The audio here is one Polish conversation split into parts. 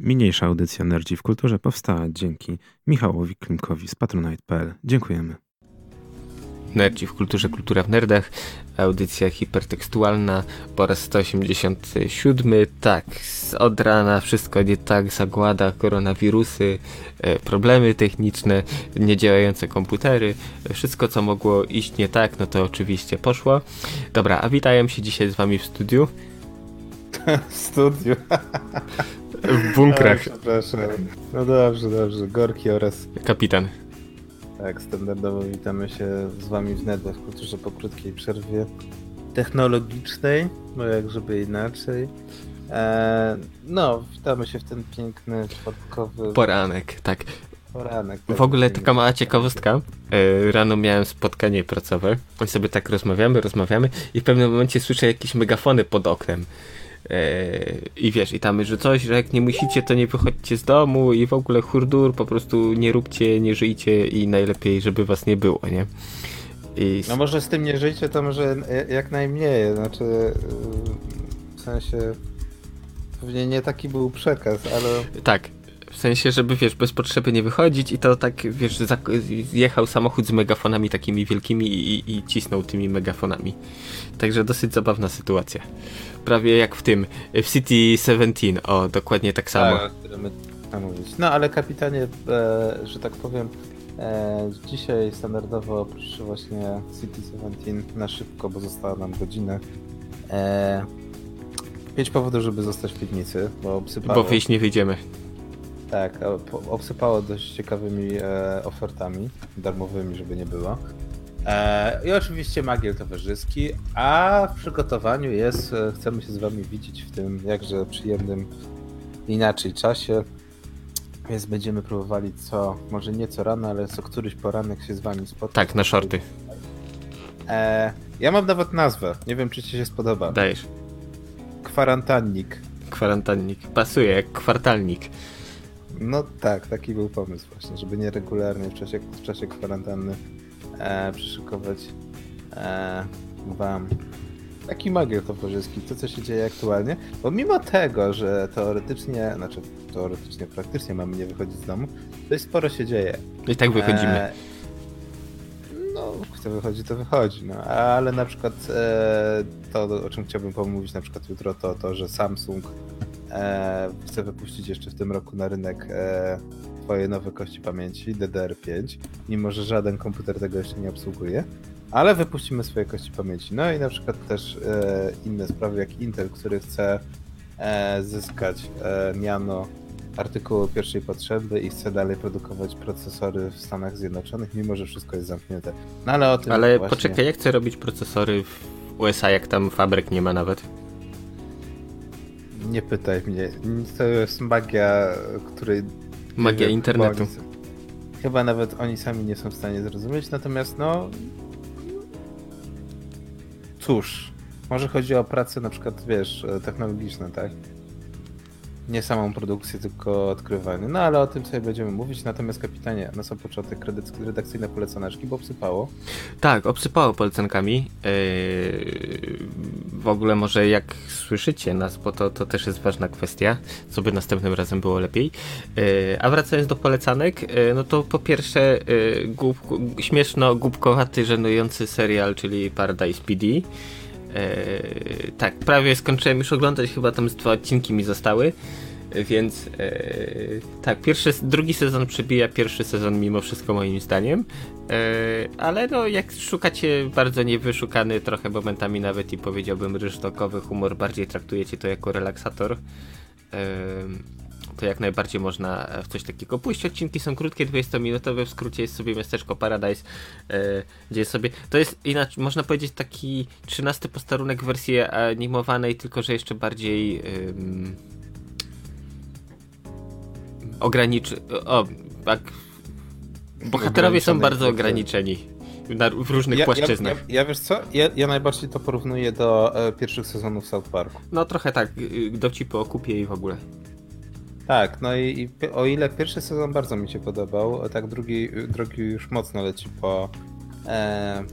Mniejsza audycja Nerdzi w Kulturze powstała dzięki Michałowi Klimkowi z patronite.pl. Dziękujemy. Nerdzi w Kulturze, Kultura w Nerdach, audycja hipertekstualna po raz 187. Tak, od rana wszystko nie tak, zagłada, koronawirusy, e, problemy techniczne, niedziałające komputery, wszystko co mogło iść nie tak, no to oczywiście poszło. Dobra, a witają się dzisiaj z wami w studiu. w studiu. W bunkrach. przepraszam. No dobrze, dobrze. Gorki oraz Kapitan. tak, standardowo witamy się z wami w Nedach w kulturze po krótkiej przerwie technologicznej, bo jak żeby inaczej. E, no, witamy się w ten piękny, czwartkowy Poranek, tak. poranek. W ogóle taka mała ciekawostka. E, Rano miałem spotkanie pracowe. I sobie tak rozmawiamy, rozmawiamy i w pewnym momencie słyszę jakieś megafony pod oknem. E, I wiesz, i tam, że coś, że jak nie musicie, to nie wychodźcie z domu i w ogóle hurdur, po prostu nie róbcie, nie żyjcie i najlepiej, żeby was nie było, nie? I No może z tym nie żyjcie, to może jak najmniej, znaczy yy, w sensie pewnie nie taki był przekaz, ale tak, w sensie, żeby wiesz, bez potrzeby nie wychodzić i to tak, wiesz, jechał samochód z megafonami takimi wielkimi i, i cisnął tymi megafonami. Także dosyć zabawna sytuacja. Prawie jak w tym, w City 17, o, dokładnie tak samo. Tak. No ale kapitanie, e, że tak powiem, e, dzisiaj standardowo oprócz właśnie City 17 na szybko, bo została nam godzina. E, pięć powodów, żeby zostać w piwnicy, bo obsypało, Bo wyjść nie wyjdziemy. Tak, obsypało dość ciekawymi e, ofertami, darmowymi, żeby nie było. E, I oczywiście magiel towarzyski, a w przygotowaniu jest, e, chcemy się z wami widzieć w tym jakże przyjemnym inaczej czasie. Więc będziemy próbowali co, może nie co rano, ale co któryś poranek się z wami spotkać. Tak, na shorty. E, ja mam nawet nazwę, nie wiem czy ci się spodoba. Dajesz. Kwarantannik. Kwarantannik. Pasuje, jak kwartalnik. No tak, taki był pomysł właśnie, żeby nieregularnie w czasie, w czasie kwarantanny e, przyszykować e, wam taki magiel towarzyski, to co się dzieje aktualnie, bo mimo tego, że teoretycznie, znaczy teoretycznie, praktycznie mamy nie wychodzić z domu, to jest sporo się dzieje. I tak wychodzimy. E, no, kto wychodzi, to wychodzi, no. Ale na przykład e, to, o czym chciałbym pomówić na przykład jutro, to to, że Samsung e, chce wypuścić jeszcze w tym roku na rynek e, swoje nowe kości pamięci DDR5, mimo że żaden komputer tego jeszcze nie obsługuje. Ale wypuścimy swoje kości pamięci. No i na przykład też e, inne sprawy, jak Intel, który chce zyskać miano artykułu pierwszej potrzeby i chce dalej produkować procesory w Stanach Zjednoczonych, mimo że wszystko jest zamknięte. No ale o tym Ale właśnie... poczekaj, jak chcę robić procesory w USA, jak tam fabryk nie ma nawet? Nie pytaj mnie. To jest magia, której... Magia chyba internetu. Oni, chyba nawet oni sami nie są w stanie zrozumieć, natomiast no... Cóż, może chodzi o pracę na przykład, wiesz, technologiczne, tak? Nie samą produkcję, tylko odkrywanie. No ale o tym sobie będziemy mówić. Natomiast kapitanie, na sam początek redakcyjne poleconeczki, bo obsypało. Tak, obsypało polecankami. Yy, w ogóle może jak słyszycie nas, bo to, to też jest ważna kwestia, co by następnym razem było lepiej. Yy, a wracając do polecanek, yy, no to po pierwsze yy, śmieszno głupkowaty, żenujący serial, czyli Paradise PD. Yy, tak, prawie skończyłem już oglądać, chyba tam z dwa odcinki mi zostały. Więc yy, tak, pierwszy, drugi sezon przebija pierwszy sezon mimo wszystko moim zdaniem. Yy, ale no, jak szukacie bardzo niewyszukany, trochę momentami nawet i powiedziałbym ryżtokowy humor, bardziej traktujecie to jako relaksator. Yy, to jak najbardziej można w coś takiego pójść. Odcinki są krótkie, 20-minutowe, w skrócie jest sobie miasteczko Paradise, yy, gdzie jest sobie, to jest inaczej, można powiedzieć taki 13 posterunek wersji animowanej, tylko że jeszcze bardziej yy, ograniczy... O, tak. Bohaterowie są bardzo ograniczeni na, w różnych ja, płaszczyznach. Ja, ja, ja wiesz co? Ja, ja najbardziej to porównuję do e, pierwszych sezonów South Parku. No trochę tak, y, dowcipy o kupie i w ogóle. Tak, no i, i o ile pierwszy sezon bardzo mi się podobał, tak drugi, drugi już mocno leci po e,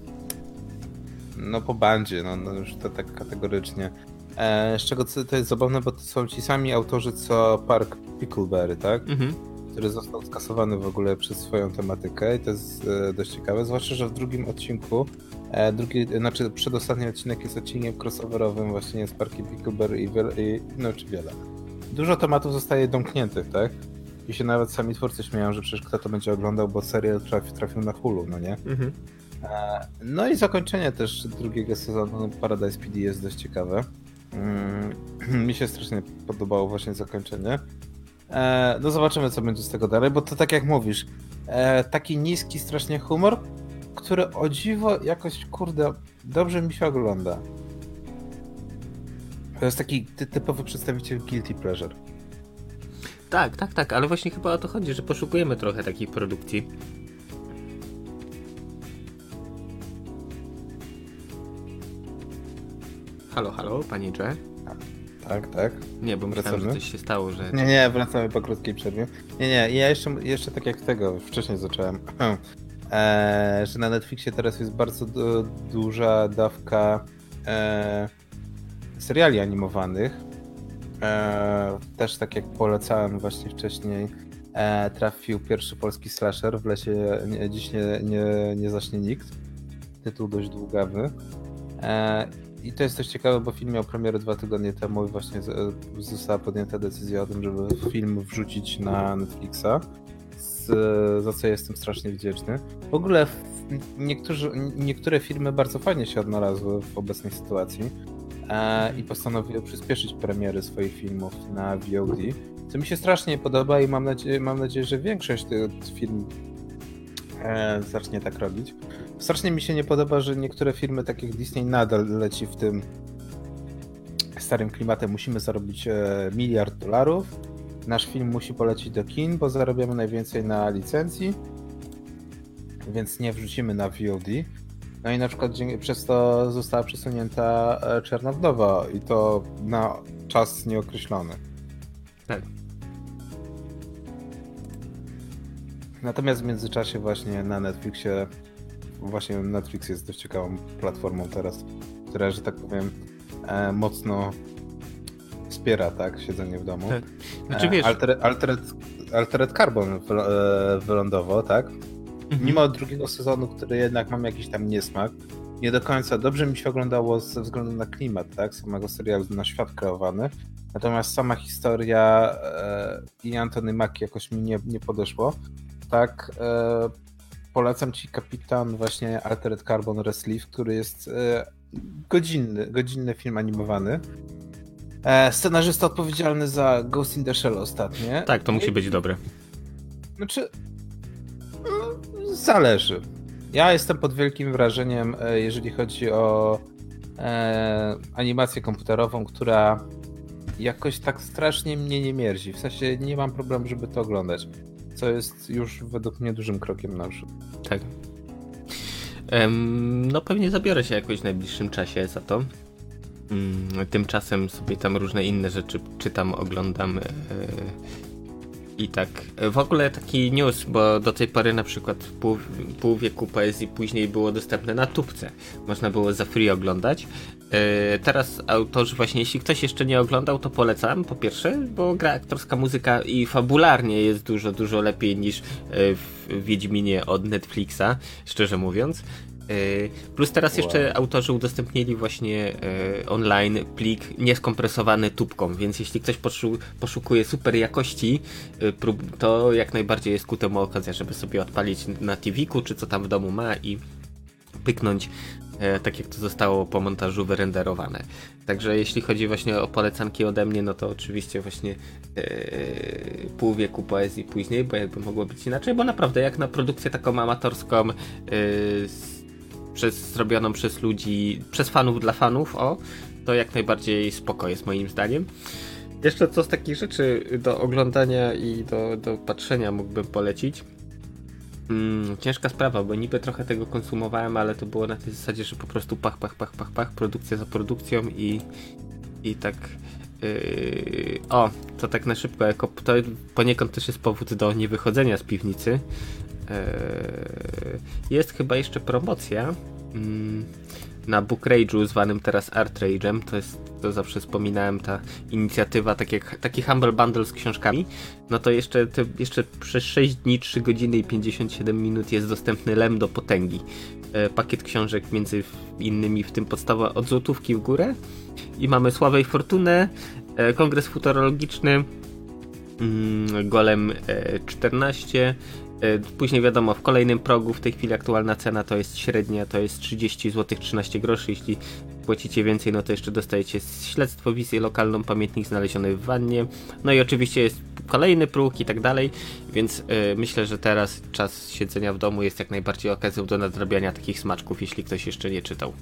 no po bandzie, no, no już to tak kategorycznie. E, z czego to jest zabawne, bo to są ci sami autorzy co Park Pickleberry, tak? Mhm. Który został skasowany w ogóle przez swoją tematykę i to jest e, dość ciekawe, zwłaszcza, że w drugim odcinku e, drugi, znaczy przedostatni odcinek jest odcinkiem crossoverowym właśnie z Parkiem Pickleberry i, i no czy wiele. Dużo tematów zostaje domkniętych, tak? I się nawet sami twórcy śmieją, że przecież kto to będzie oglądał, bo serial trafi, trafił na Hulu, no nie? Mhm. No i zakończenie też drugiego sezonu Paradise PD jest dość ciekawe. Mm, mi się strasznie podobało właśnie zakończenie. E, no zobaczymy, co będzie z tego dalej, bo to tak jak mówisz, e, taki niski strasznie humor, który o dziwo jakoś, kurde, dobrze mi się ogląda. To jest taki ty typowy przedstawiciel guilty pleasure. Tak, tak, tak, ale właśnie chyba o to chodzi, że poszukujemy trochę takiej produkcji. Halo, halo, panie Cze? Tak, tak. Nie, bo myślałem, że coś się stało, że... Nie, nie, wracamy po krótkiej przerwie. Nie, nie, ja jeszcze, jeszcze tak jak tego wcześniej zacząłem, e, że na Netflixie teraz jest bardzo du duża dawka e, seriali animowanych. E, też tak jak polecałem właśnie wcześniej, e, trafił pierwszy polski slasher w lesie nie, Dziś nie, nie, nie zaśnie nikt. Tytuł dość długawy. E, i to jest też ciekawe, bo film miał premierę dwa tygodnie temu i właśnie została podjęta decyzja o tym, żeby film wrzucić na Netflixa, z, za co jestem strasznie wdzięczny. W ogóle niektórzy, niektóre filmy bardzo fajnie się odnalazły w obecnej sytuacji i postanowiły przyspieszyć premiery swoich filmów na VOD, co mi się strasznie podoba i mam nadzieję, mam nadzieję że większość tych filmów e, zacznie tak robić. Strasznie mi się nie podoba, że niektóre firmy, tak jak Disney, nadal leci w tym starym klimatem. Musimy zarobić e, miliard dolarów. Nasz film musi polecieć do kin, bo zarabiamy najwięcej na licencji, więc nie wrzucimy na VOD. No i na przykład przez to została przesunięta e, Czarna Wdowa i to na czas nieokreślony. Tak. Natomiast w międzyczasie właśnie na Netflixie właśnie Netflix jest dość ciekawą platformą teraz, która, że tak powiem, e, mocno wspiera, tak, siedzenie w domu. Tak. Znaczy, wiesz... Altered, Altered, Altered Carbon e, wylądował, tak? Mhm. Mimo drugiego sezonu, który jednak mam jakiś tam niesmak, nie do końca dobrze mi się oglądało ze względu na klimat, tak, samego serialu, na świat kreowany. Natomiast sama historia e, i Antony Mackie jakoś mi nie, nie podeszło. Tak, e, polecam ci kapitan właśnie Altered Carbon Resleaf, który jest e, godzinny, godzinny film animowany. E, scenarzysta odpowiedzialny za Ghost in the Shell ostatnie. Tak, to musi być dobre. Znaczy, zależy. Ja jestem pod wielkim wrażeniem, e, jeżeli chodzi o e, animację komputerową, która jakoś tak strasznie mnie nie mierzi. W sensie nie mam problemu, żeby to oglądać co jest już według mnie dużym krokiem naprzód. Tak. no pewnie zabiorę się jakoś w najbliższym czasie za to. Mm, tymczasem sobie tam różne inne rzeczy czytam, oglądam. E, I tak. W ogóle taki news, bo do tej pory na przykład pół, pół wieku poezji później było dostępne na tubce. Można było za free oglądać. E, teraz autorzy właśnie, jeśli ktoś jeszcze nie oglądał, to polecam po pierwsze, bo gra aktorska muzyka i fabularnie jest dużo, dużo lepiej niż e, w Wiedźminie od Netflixa, szczerze mówiąc. E, plus teraz wow. jeszcze autorzy udostępnili właśnie online plik nieskompresowany tubką, więc jeśli ktoś poszukuje super jakości, to jak najbardziej jest ku temu okazja, żeby sobie odpalić na TV-ku, czy co tam w domu ma i pyknąć E, tak jak to zostało po montażu wyrenderowane. Także jeśli chodzi właśnie o polecanki ode mnie, no to oczywiście właśnie pół wieku poezji później, bo jakby mogło być inaczej, bo naprawdę jak na produkcję taką amatorską przez, zrobioną przez ludzi, przez fanów dla fanów, o, to jak najbardziej spoko jest moim zdaniem. Jeszcze co z takich rzeczy do oglądania i do, do patrzenia mógłbym polecić? Mm, ciężka sprawa, bo niby trochę tego konsumowałem, ale to było na tej zasadzie, że po prostu pach, pach, pach, pach, pach, produkcja za produkcją i, i tak. Yy, o, to tak na szybko, jako to poniekąd też jest powód do niewychodzenia z piwnicy. Yy, jest chyba jeszcze promocja. Yy, na Book Rage'u, zwanym teraz Art Rage'em. To jest, to zawsze wspominałem, ta inicjatywa, tak jak, taki Humble Bundle z książkami. No to jeszcze, to jeszcze przez 6 dni, 3 godziny i 57 minut jest dostępny Lem do Potęgi. E, pakiet książek między innymi, w tym podstawa od złotówki w górę. I mamy Sławę i Fortunę, e, Kongres Futurologiczny, mm, Golem 14, e, Później wiadomo, w kolejnym progu w tej chwili aktualna cena to jest średnia, to jest 30 zł 13 groszy. Jeśli płacicie więcej, no to jeszcze dostajecie śledztwo, wizję lokalną, pamiętnik znaleziony w wannie. No i oczywiście jest kolejny próg i tak dalej, więc yy, myślę, że teraz czas siedzenia w domu jest jak najbardziej okazją do nadrabiania takich smaczków, jeśli ktoś jeszcze nie czytał.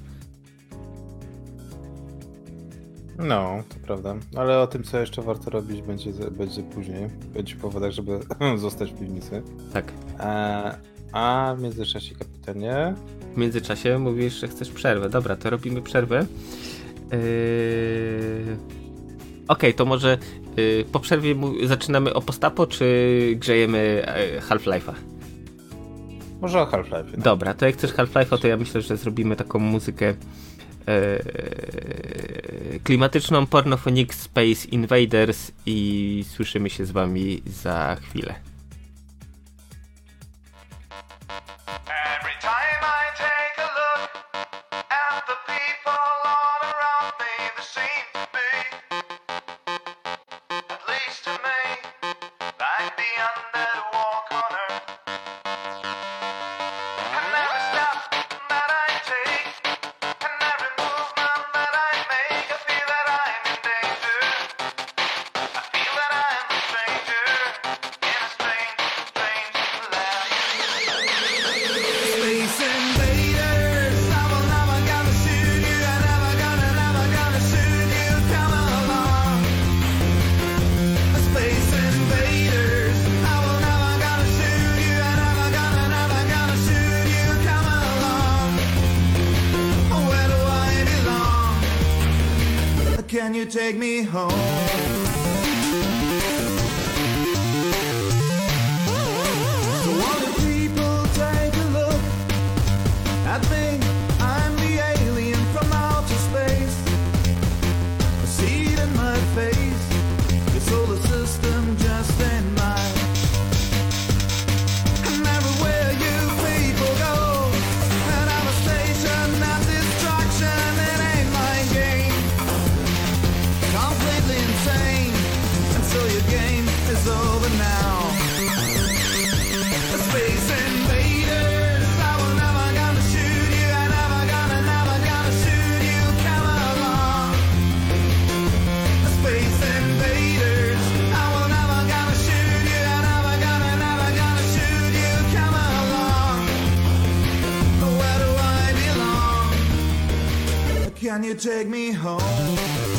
No, to prawda. Ale o tym, co jeszcze warto robić, będzie, będzie później. Będzie powodach, żeby zostać w piwnicy. Tak. A, a w międzyczasie, kapitanie. W międzyczasie mówisz, że chcesz przerwę. Dobra, to robimy przerwę. Yy... Okej, okay, to może yy, po przerwie zaczynamy o postapo, czy grzejemy yy, Half-Life'a? Może o Half-Life. No. Dobra, to jak chcesz Half-Life'a, to ja myślę, że zrobimy taką muzykę E, klimatyczną Pornophonic Space Invaders i słyszymy się z wami za chwilę. Take me home. You take me home?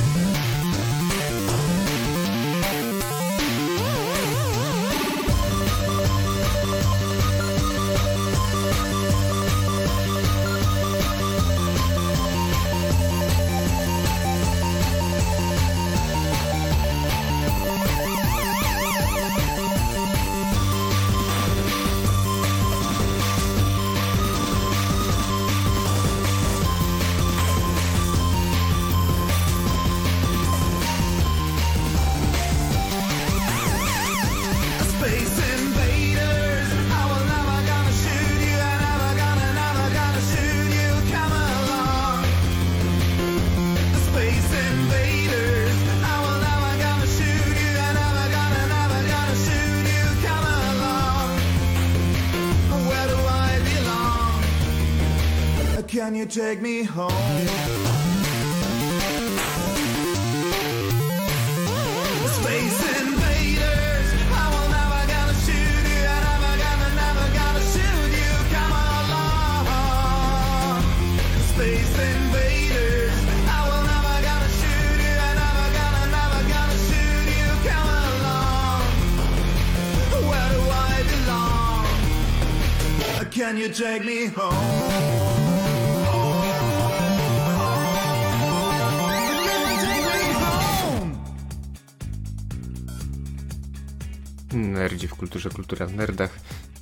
Nerdzi w kulturze, kultura w nerdach,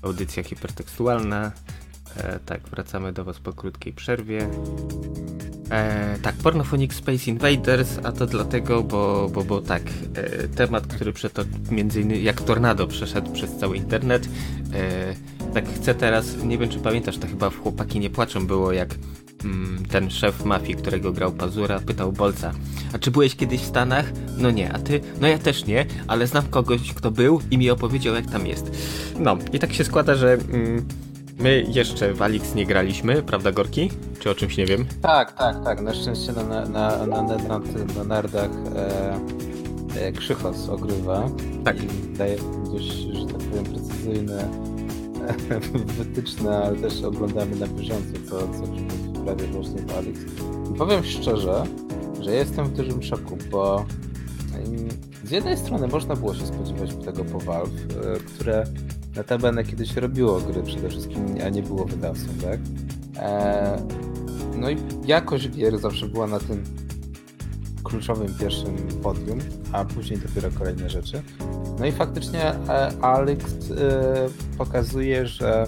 audycja hipertekstualna. E, tak, wracamy do Was po krótkiej przerwie. E, tak, Pornophonic Space Invaders, a to dlatego, bo, bo, bo tak, e, temat, który przeto, między innymi jak tornado przeszedł przez cały internet. E, tak chcę teraz, nie wiem czy pamiętasz, to chyba w Chłopaki nie płaczą było, jak ten szef mafii, którego grał Pazura, pytał Bolca, a czy byłeś kiedyś w Stanach? No nie, a ty? No ja też nie, ale znam kogoś, kto był i mi opowiedział, jak tam jest. No, i tak się składa, że... Mm, My jeszcze w Alix nie graliśmy, prawda Gorki? Czy o czymś nie wiem? Tak, tak, tak. Na szczęście na, na, na, na, na, na nerdach e, e, Krzychos ogrywa. Tak. I daje dość, że tak powiem, precyzyjne wytyczne, ale też oglądamy na bieżąco, co, co Krzychos wyprawia właśnie w Alix. I powiem szczerze, że jestem w dużym szoku, bo z jednej strony można było się spodziewać tego po Valve, e, które Notabene kiedyś robiło gry przede wszystkim, a nie było wydawcą, tak? Eee, no i jakość gier zawsze była na tym kluczowym pierwszym podium, a później dopiero kolejne rzeczy. No i faktycznie e, Alex e, pokazuje, że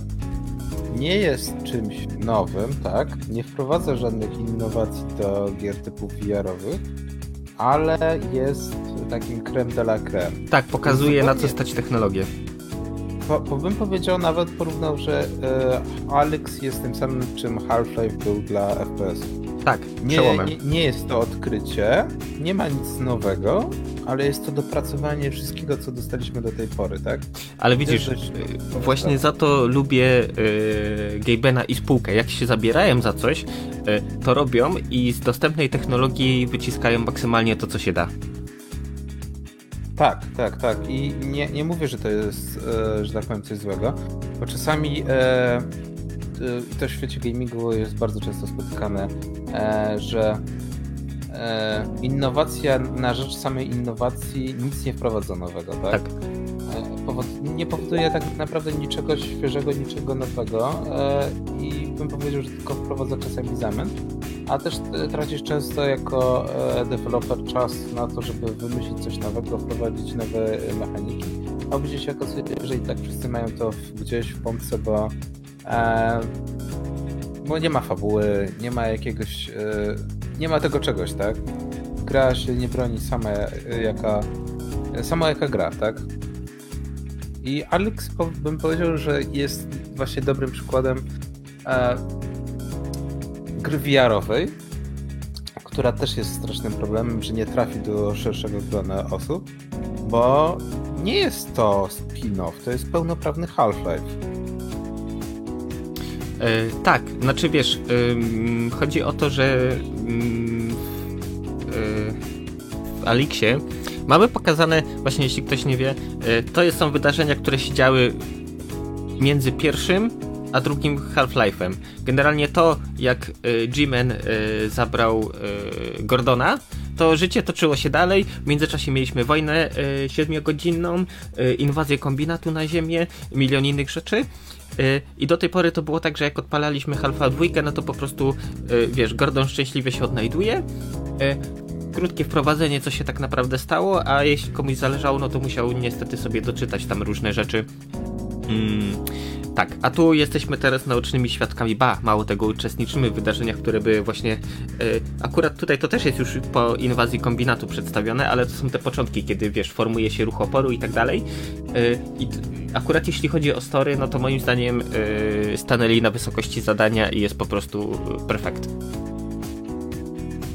nie jest czymś nowym, tak? Nie wprowadza żadnych innowacji do gier typu VR-owych, ale jest takim creme de la creme. Tak, pokazuje na co stać technologię po, po bym powiedział, nawet porównał, że e, Alex jest tym samym, czym Half-Life był dla FPS. Tak, nie, nie, nie, jest to odkrycie, nie ma nic nowego, ale jest to dopracowanie wszystkiego, co dostaliśmy do tej pory, tak? Ale widzisz, dość... E, właśnie za to lubię y, Gabena i spółkę. Jak się zabierają za coś, y, to robią i z dostępnej technologii wyciskają maksymalnie to, co się da. Tak, tak, tak. I nie, nie mówię, że to jest, e, że tak powiem, coś złego, bo czasami e, e, to w świecie gamingu jest bardzo często spotykane, e, że e, innowacja na rzecz samej innowacji nic nie wprowadza nowego, tak? tak. E, nie powoduje tak naprawdę niczego świeżego, niczego nowego i bym powiedział, że tylko wprowadza czasami zamęt a też tracisz często jako e, deweloper czas na to, żeby wymyślić coś nowego, wprowadzić nowe mechaniki, a później się okazuje, że i tak wszyscy mają to gdzieś w pompce, bo, e, bo nie ma fabuły, nie ma jakiegoś, e, nie ma tego czegoś, tak? Gra się nie broni sama jaka, sama jaka gra, tak? I Alex bym powiedział, że jest właśnie dobrym przykładem e, gry VR-owej, która też jest strasznym problemem, że nie trafi do szerszego grona osób, bo nie jest to spin-off, to jest pełnoprawny Half-Life. E, tak, znaczy wiesz, chodzi o to, że w Alixie mamy pokazane, właśnie jeśli ktoś nie wie, e, to są wydarzenia, które się działy między pierwszym a drugim Half-Life'em. Generalnie to, jak y, G-Man zabrał Gordona, to życie toczyło się dalej. W międzyczasie mieliśmy wojnę siedmiogodzinną, inwazję kombinatu na ziemię, milion innych rzeczy. I do tej pory to było tak, że jak odpalaliśmy Halfa 2, no to po prostu, wiesz, Gordon szczęśliwie się odnajduje. Krótkie wprowadzenie, co się tak naprawdę stało, a jeśli komuś zależało, no to musiał niestety sobie doczytać tam różne rzeczy. Mm tak, a tu jesteśmy teraz naocznymi świadkami, ba, mało tego, uczestniczymy w wydarzeniach, które by właśnie, y, akurat tutaj to też jest już po inwazji kombinatu przedstawione, ale to są te początki, kiedy wiesz, formuje się ruch oporu i tak dalej. Y, I akurat jeśli chodzi o story, no to moim zdaniem y, stanęli na wysokości zadania i jest po prostu perfekt.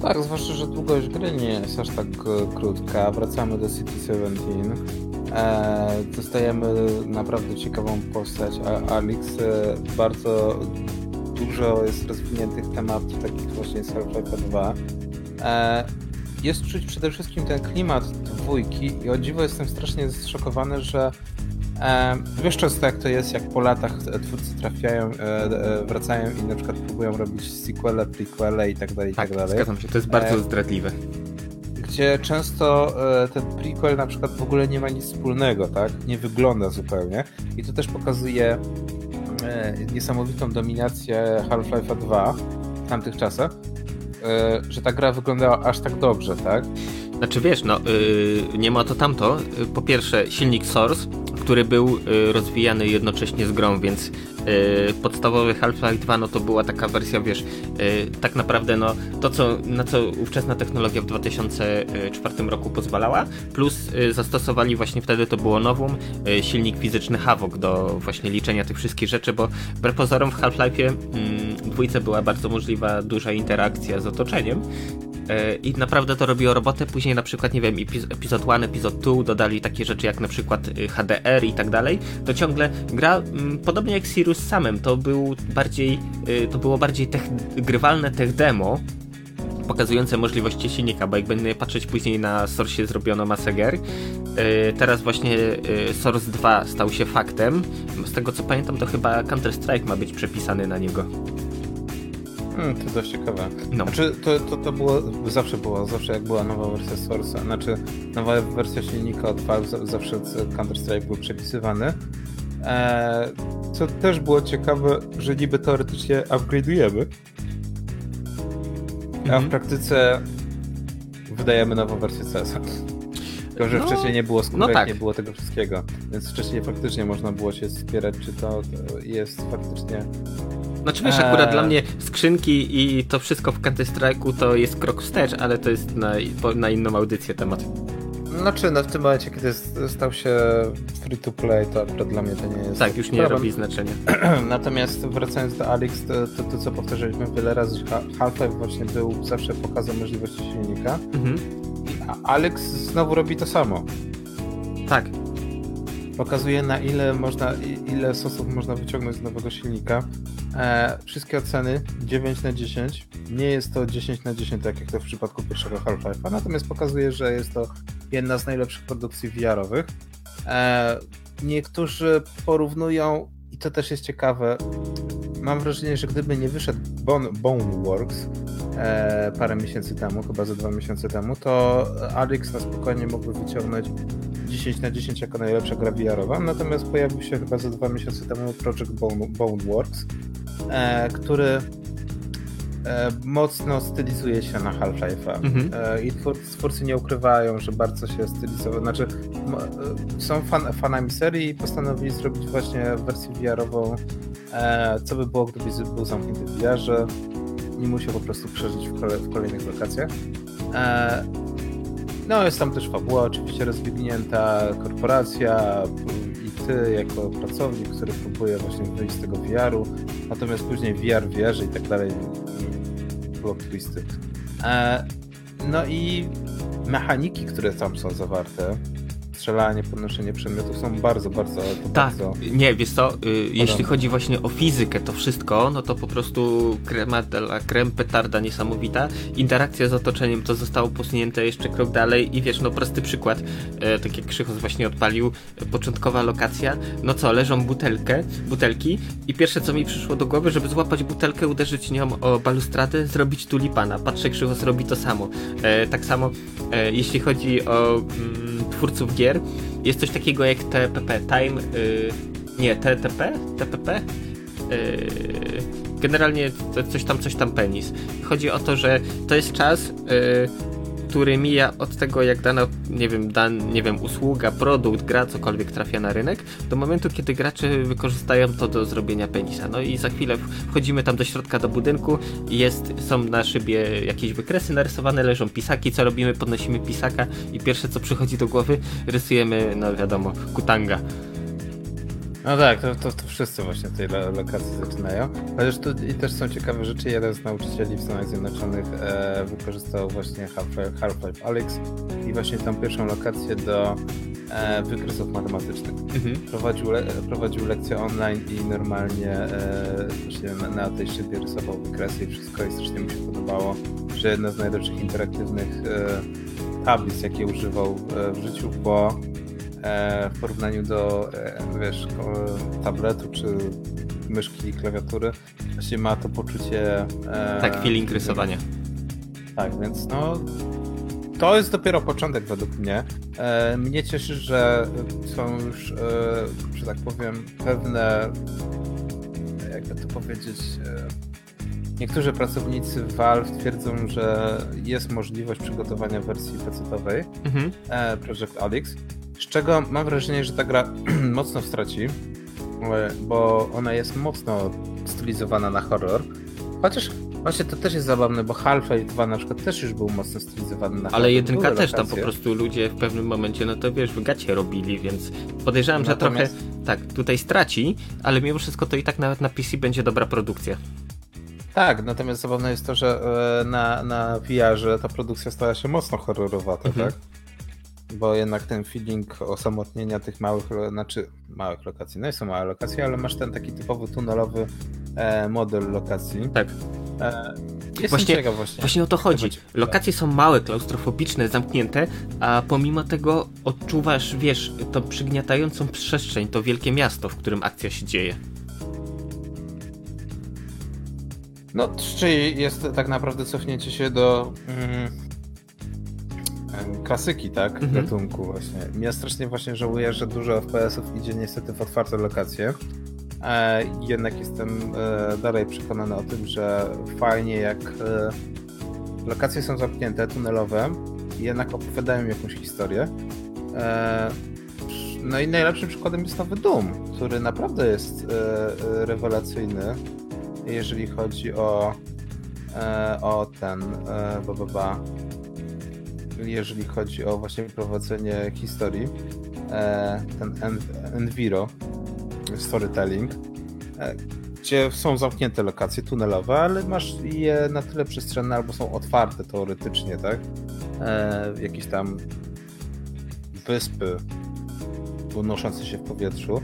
Tak, zwłaszcza, że długość gry nie jest aż tak krótka. Wracamy do City 17 E, dostajemy naprawdę ciekawą postać. Alex e, bardzo dużo jest rozwiniętych tematów, takich właśnie Half-Life 2. E, jest czuć przede wszystkim ten klimat dwójki i o dziwo jestem strasznie zszokowany, że e, wiesz często jak to jest, jak po latach twórcy trafiają, e, e, wracają i na przykład próbują robić sequele, prequele i tak dalej, i tak, tak dalej. zgadzam się, to jest bardzo zdradliwe gdzie często e, ten prequel na przykład w ogóle nie ma nic wspólnego, tak? Nie wygląda zupełnie. I to też pokazuje e, niesamowitą dominację Half-Life 2 w tamtych czasach, e, że ta gra wyglądała aż tak dobrze, tak? Znaczy wiesz, no yy, nie ma to tamto. Po pierwsze silnik Source, który był rozwijany jednocześnie z grą, więc podstawowy Half-Life 2 no to była taka wersja, wiesz, tak naprawdę no to, co, na co ówczesna technologia w 2004 roku pozwalała, plus zastosowali właśnie wtedy to było nowum, silnik fizyczny Havok do właśnie liczenia tych wszystkich rzeczy, bo wbrew pozorom w Half-Life'ie mm, dwójce była bardzo możliwa duża interakcja z otoczeniem, i naprawdę to robiło robotę. Później na przykład, nie wiem, epizod 1, epizod 2 dodali takie rzeczy jak na przykład y, HDR i tak dalej, to ciągle gra, mm, podobnie jak Sirius samym, to był bardziej, y, to było bardziej tech, grywalne tech demo, pokazujące możliwości silnika, bo jak będę patrzeć później na Source zrobiono masę gier, y, teraz właśnie Source 2 stał się faktem. Z tego co pamiętam, to chyba Counter-Strike ma być przepisany na niego. Hmm, to dość ciekawe. No. Znaczy, to, to, to było, zawsze było, zawsze jak była nowa wersja Source'a, znaczy nowa wersja silnika od Valve, zawsze Counter-Strike był przepisywany. Eee, co też było ciekawe, że niby teoretycznie upgrade'ujemy, a w mhm. praktyce wydajemy nową wersję CS-a. Tylko, że no, wcześniej nie było skórek, no tak. nie było tego wszystkiego. Więc wcześniej faktycznie można było się spierać, czy to, to jest faktycznie znaczy wiesz, akurat eee. dla mnie skrzynki i to wszystko w Counter Strike'u to jest krok wstecz, ale to jest na, na inną audycję temat. Znaczy, no w tym momencie, kiedy stał się free to play, to akurat dla mnie to nie jest. Tak, już nie problem. robi znaczenia. Natomiast wracając do Alex, to, to, to co powtarzaliśmy wiele razy, Half-Life właśnie był zawsze pokazem możliwości silnika. Mhm. Alex znowu robi to samo. Tak pokazuje na ile można, ile sosów można wyciągnąć z nowego silnika. E, wszystkie oceny 9 na 10. Nie jest to 10 na 10, tak jak to w przypadku pierwszego Half-Life'a, natomiast pokazuje, że jest to jedna z najlepszych produkcji VR-owych. E, niektórzy porównują, i to też jest ciekawe, mam wrażenie, że gdyby nie wyszedł Bone, Boneworks e, parę miesięcy temu, chyba ze dwa miesiące temu, to Alex na spokojnie mógłby wyciągnąć 10 na 10 jako najlepsza gra VR-owa, natomiast pojawił się chyba za dwa miesiące temu Project Bone, Boneworks, który e, mocno stylizuje się na Half-Life'a. Mhm. E, I twórcy nie ukrywają, że bardzo się stylizował. Znaczy, e, są fan, fanami serii i postanowili zrobić właśnie wersję VR-ową. E, co by było, gdyby był zamknięty w VR-ze? Nie musiał po prostu przeżyć w, kole, w kolejnych lokacjach. E, no, jest tam też fabuła oczywiście rozwinięta, korporacja ty jako pracownik, który próbuje właśnie wyjść z tego VR-u, natomiast później VR wierzy i tak dalej, plot twisty. E, no i mechaniki, które tam są zawarte, strzelanie, podnoszenie przedmiotów są bardzo, bardzo... Tak, bardzo nie, wiesz co, y, jeśli chodzi właśnie o fizykę, to wszystko, no to po prostu krema della creme, petarda niesamowita. Interakcja z otoczeniem to zostało posunięte jeszcze krok dalej i wiesz, no prosty przykład, e, tak jak Krzychos właśnie odpalił, e, początkowa lokacja, no co, leżą butelkę, butelki i pierwsze co mi przyszło do głowy, żeby złapać butelkę, uderzyć nią o balustradę, zrobić tulipana. Patrzę, Krzychos robi to samo. E, tak samo, jeśli chodzi o mm, twórców gier, jest coś takiego jak TPP, Time, yy, nie, TTP, TPP, yy, generalnie coś tam, coś tam penis. Chodzi o to, że to jest czas, yy, który mija od tego, jak dana, nie wiem, dan, nie wiem, usługa, produkt, gra, cokolwiek trafia na rynek, do momentu, kiedy gracze wykorzystają to do zrobienia penisa. No i za chwilę wchodzimy tam do środka do budynku i jest, są na szybie jakieś wykresy narysowane, leżą pisaki, co robimy? Podnosimy pisaka i pierwsze, co przychodzi do głowy, rysujemy, no wiadomo, kutanga. No tak, to, to, to wszyscy właśnie tej lokacji zaczynają. Chociaż tu i też są ciekawe rzeczy. Jeden z nauczycieli w Stanach Zjednoczonych e, wykorzystał właśnie Half-Life Half Alyx i właśnie tą pierwszą lokację do e, wykresów matematycznych. Mhm. Prowadził, le, prowadził lekcje online i normalnie e, właśnie na, na, tej szybie rysował wykresy i wszystko i strasznie mi się podobało, że jedna z najlepszych interaktywnych e, tablic, jakie używał e, w życiu, bo w porównaniu do, e, wiesz, tabletu czy myszki i klawiatury. Właśnie ma to poczucie... E, tak, feeling rysowania. Tak, więc no to jest dopiero początek według mnie. Mnie cieszy, że są już, że tak powiem, pewne, jakby to powiedzieć, niektórzy pracownicy Valve twierdzą, że jest możliwość przygotowania wersji PC-owej mhm. Project Alyx Z czego mam wrażenie, że ta gra mocno straci, bo ona jest mocno stylizowana na horror. Chociaż właśnie to też jest zabawne, bo Half-Life 2 na przykład też już był mocno stylizowany na horror. Ale jedynka też tam po prostu ludzie w pewnym momencie, no to wiesz, w gacie robili, więc podejrzewam, że Natomiast... trochę tak, tutaj straci, ale mimo wszystko to i tak nawet na PC będzie dobra produkcja. Tak, natomiast zabawne jest to, że e, na, na VR-ze ta produkcja stała się mocno horrorowata, mhm. tak? Bo jednak ten feeling osamotnienia tych małych, znaczy małych lokacji, no i są małe lokacje, ale masz ten taki typowy tunelowy e, model lokacji. Tak. E, właśnie, właśnie, właśnie o to chodzi. Lokacje są małe, klaustrofobiczne, zamknięte, a pomimo tego odczuwasz, wiesz, tą przygniatającą przestrzeń, to wielkie miasto, w którym akcja się dzieje. No, czyli jest tak naprawdę cofnięcie się do mm, klasyki, tak? Mhm. Gatunku właśnie. Ja strasznie właśnie żałuję, że dużo FPS-ów idzie niestety w otwarte lokacje. E, jednak jestem e, dalej przekonany o tym, że fajnie jak e, lokacje są zamknięte, tunelowe jednak opowiadają jakąś historię. E, no i najlepszym przykładem jest nowy Doom, który naprawdę jest e, rewelacyjny jeżeli chodzi o, e, o ten, ba, ba, ba, jeżeli chodzi o właśnie prowadzenie historii, e, ten Enviro, storytelling, gdzie są zamknięte lokacje tunelowe, ale masz je na tyle przestrzenne albo są otwarte teoretycznie, tak? Jakieś tam wyspy unoszące się w powietrzu,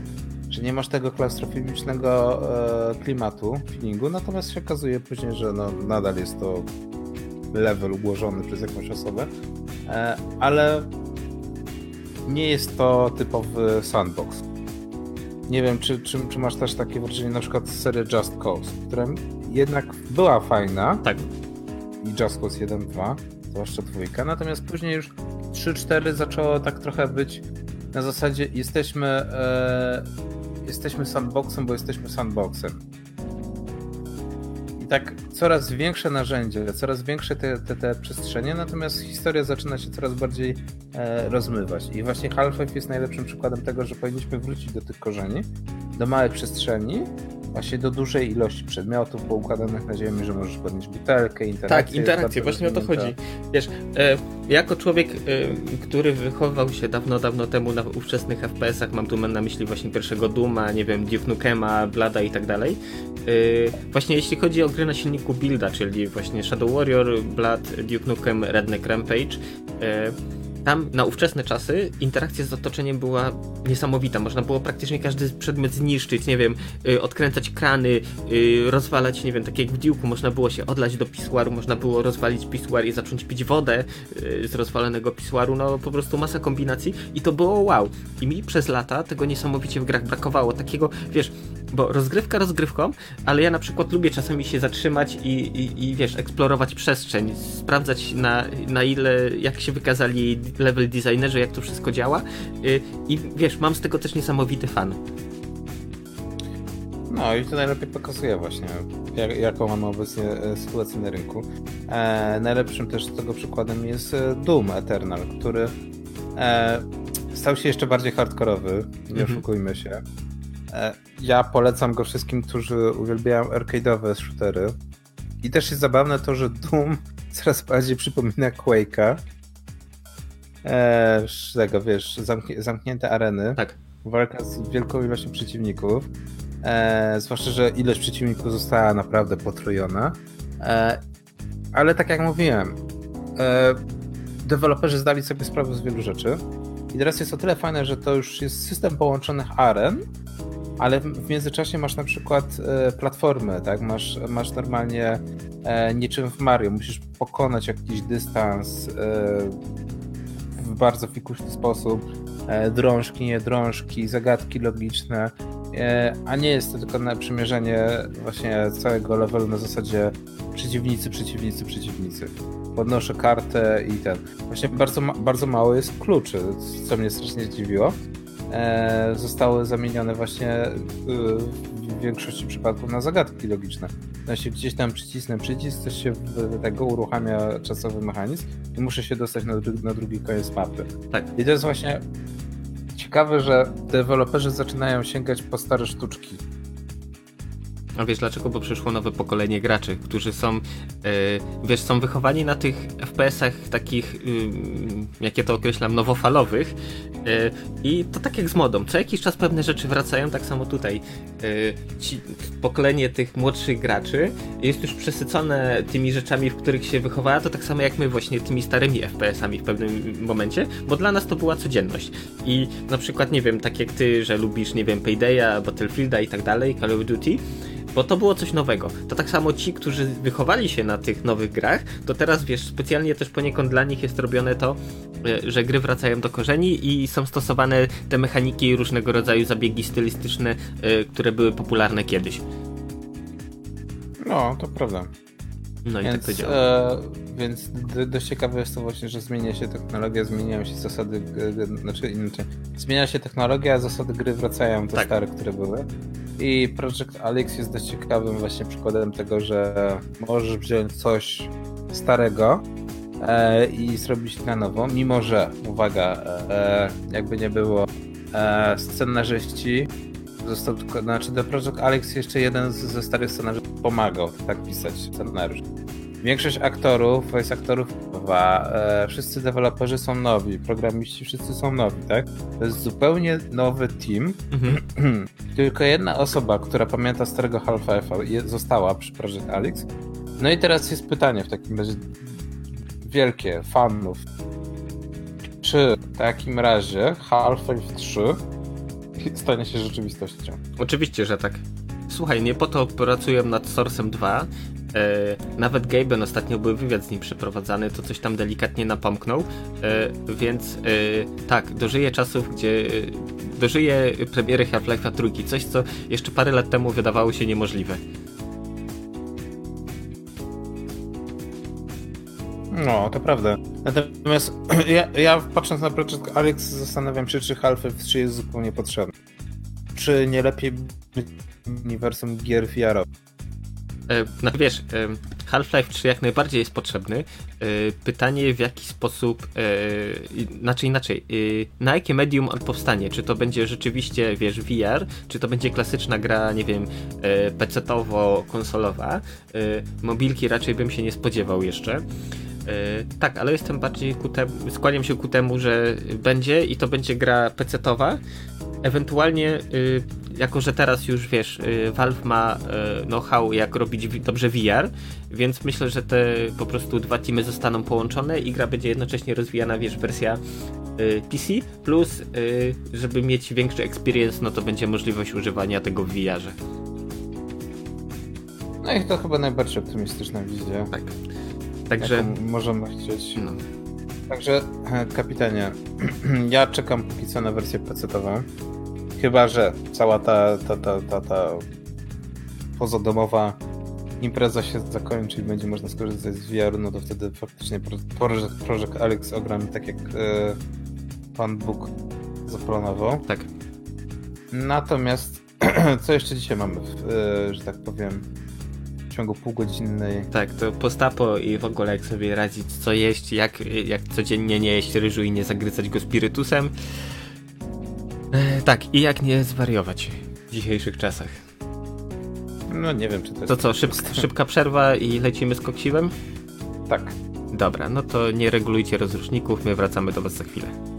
że nie masz tego klaustrofobicznego e, klimatu, feelingu, natomiast się okazuje później, że no, nadal jest to level ułożony przez jakąś osobę, e, ale nie jest to typowy sandbox. Nie wiem, czy, czy, czy masz też takie wrażenie, na przykład serii Just Cause, która jednak była fajna. Tak. I Just Cause 1-2, zwłaszcza dwójka, natomiast później już 3-4 zaczęło tak trochę być na zasadzie jesteśmy e, jesteśmy sandboxem, bo jesteśmy sandboxem. I tak coraz większe narzędzie, coraz większe te, te, te przestrzenie, natomiast historia zaczyna się coraz bardziej e, rozmywać. I właśnie Half-Life jest najlepszym przykładem tego, że powinniśmy wrócić do tych korzeni, do małej przestrzeni, właśnie do dużej ilości przedmiotów poukładanych na ziemi, że możesz podnieść butelkę, interakcję. Tak, interakcję, właśnie o to chodzi. Wiesz, e, jako człowiek, e, który wychował się dawno, dawno temu na ówczesnych FPS-ach, mam tu na myśli właśnie pierwszego Duma, nie wiem, Duke Nukema, Blada i tak dalej, e, właśnie jeśli chodzi o gry na silniku builda, czyli właśnie Shadow Warrior, Blood, Duke Nukem, Redneck Rampage, e, tam na ówczesne czasy interakcja z otoczeniem była niesamowita. Można było praktycznie każdy przedmiot zniszczyć, nie wiem, yy, odkręcać krany, yy, rozwalać, nie wiem, tak jak w Duke'u, można było się odlać do pisuaru, można było rozwalić pisuar i zacząć pić wodę yy, z rozwalonego pisuaru, no po prostu masa kombinacji i to było wow. I mi przez lata tego niesamowicie w grach brakowało, takiego, wiesz, bo rozgrywka rozgrywką, ale ja na przykład lubię czasami się zatrzymać i, i, i wiesz, eksplorować przestrzeń, sprawdzać na, na ile, jak się wykazali level designerzy, jak to wszystko działa y, i wiesz, mam z tego też niesamowity fan. No i to najlepiej pokazuje właśnie, jak, jaką mamy obecnie e, sytuację na rynku. E, najlepszym też tego przykładem jest e, Doom Eternal, który e, stał się jeszcze bardziej hardkorowy, nie mhm. oszukujmy się. E, ja polecam go wszystkim, którzy uwielbiają arcade'owe shootery. I też jest zabawne to, że Doom coraz bardziej przypomina Quake'a. Eee, tego, wiesz, zamknie, zamknięte areny. Tak. Walka z wielką ilością przeciwników. Eee, zwłaszcza, że ilość przeciwników została naprawdę potrojona. Eee, ale tak jak mówiłem, e, deweloperzy zdali sobie sprawę z wielu rzeczy. I teraz jest o tyle fajne, że to już jest system połączonych aren, ale w międzyczasie masz na przykład e, platformy, tak? Masz, masz normalnie e, niczym w Mario, musisz pokonać jakiś dystans e, w bardzo fikuśny sposób, drążki, nie drążki, zagadki logiczne, a nie jest to tylko na przymierzenie właśnie całego levelu na zasadzie przeciwnicy, przeciwnicy, przeciwnicy. Podnoszę kartę i ten. Właśnie bardzo, bardzo mało jest kluczy, co mnie strasznie zdziwiło zostały zamienione właśnie e, w większości przypadków na zagadki logiczne. No się gdzieś tam przycisnę przycisk, coś się w tego uruchamia czasowy mechanizm i muszę się dostać na, dru na drugi koniec mapy. Tak. I to jest właśnie ciekawe, że deweloperzy zaczynają sięgać po stare sztuczki. A wiesz dlaczego? Bo przyszło nowe pokolenie graczy, którzy są, yy, wiesz, są wychowani na tych FPS-ach takich, yy, jak ja to określam, nowofalowych yy, i to tak jak z modą. Co jakiś czas pewne rzeczy wracają, tak samo tutaj. Ci, pokolenie tych młodszych graczy jest już przesycone tymi rzeczami, w których się wychowała, to tak samo jak my właśnie tymi starymi FPS-ami w pewnym momencie, bo dla nas to była codzienność. I na przykład, nie wiem, tak jak ty, że lubisz, nie wiem, Paydaya, Battlefielda i tak dalej, Call of Duty, bo to było coś nowego. To tak samo ci, którzy wychowali się na tych nowych grach, to teraz wiesz, specjalnie też poniekąd dla nich jest robione to, e, że gry wracają do korzeni i są stosowane te mechaniki i różnego rodzaju zabiegi stylistyczne, e, które były popularne kiedyś. No, to prawda. No więc, i tak to działa. E, więc dość ciekawe jest to właśnie, że zmienia się technologia, zmieniają się zasady, znaczy inaczej, zmienia się technologia, a zasady gry wracają do tak. stare, które były. I Project Alex jest dość ciekawym właśnie przykładem tego, że możesz wziąć coś starego e, i zrobić na nowo, mimo że, uwaga, e, jakby nie było, e, scenarzyści został tylko, znaczy do Project Alex jeszcze jeden ze starych scenarzystów pomagał tak pisać scenariusz. Większość aktorów, voice aktorów, e, wszyscy deweloperzy są nowi, programiści wszyscy są nowi, tak? To jest zupełnie nowy team. Mhm. Tylko jedna osoba, która pamięta starego Half-Life'a została przy Project Alex. No i teraz jest pytanie w takim razie wielkie fanów. Czy w takim razie Half-Life 3 stanie się rzeczywistością? Oczywiście, że tak. Słuchaj, nie po to pracuję nad Source'em 2, E, nawet Gaben ostatnio był wywiad z nim przeprowadzany, to coś tam delikatnie napomknął, e, więc e, tak, dożyję czasów, gdzie e, dożyję premiery Half-Life'a trójki, coś co jeszcze parę lat temu wydawało się niemożliwe. No, to prawda. Natomiast ja, ja patrząc na projekt Alex zastanawiam się, czy Half-Life 3 jest zupełnie potrzebny. Czy nie lepiej uniwersum gier VR? E, no wiesz, e, Half-Life 3 jak najbardziej jest potrzebny. E, pytanie w jaki sposób, znaczy inaczej, na jakie medium on powstanie? Czy to będzie rzeczywiście, wiesz, VR, czy to będzie klasyczna gra, nie wiem, PC-towo-konsolowa? Mobilki raczej bym się nie spodziewał jeszcze. Tak, ale jestem bardziej ku temu, skłaniam się ku temu, że będzie i to będzie gra PC-towa, Ewentualnie, y, jako że teraz już wiesz, y, Valve ma y, know-how, jak robić dobrze VR, więc myślę, że te po prostu dwa teamy zostaną połączone i gra będzie jednocześnie rozwijana, wiesz, wersja PC, plus żeby mieć większy experience, no to będzie możliwość używania tego w VR-ze. No i to chyba najbardziej optymistyczna wizja. Tak. Także możemy chcieć. No. Także, e, kapitanie, ja czekam póki co na wersję PC-tową. Chyba, że cała ta, ta, ta, ta, ta pozadomowa impreza się zakończy i będzie można skorzystać z VR, no to wtedy faktycznie Project, Project Alex ogram tak jak e, pan Bóg zaplanował. Tak. Natomiast co jeszcze dzisiaj mamy, w, e, że tak powiem, ciągu półgodzinnej... Tak, to postapo i w ogóle jak sobie radzić, co jeść, jak, jak codziennie nie jeść ryżu i nie zagryzać go spirytusem. E, tak, i jak nie zwariować w dzisiejszych czasach. No nie wiem, czy to jest... To co, szyb, szybka przerwa i lecimy z koksiwem? Tak. Dobra, no to nie regulujcie rozruszników, my wracamy do was za chwilę.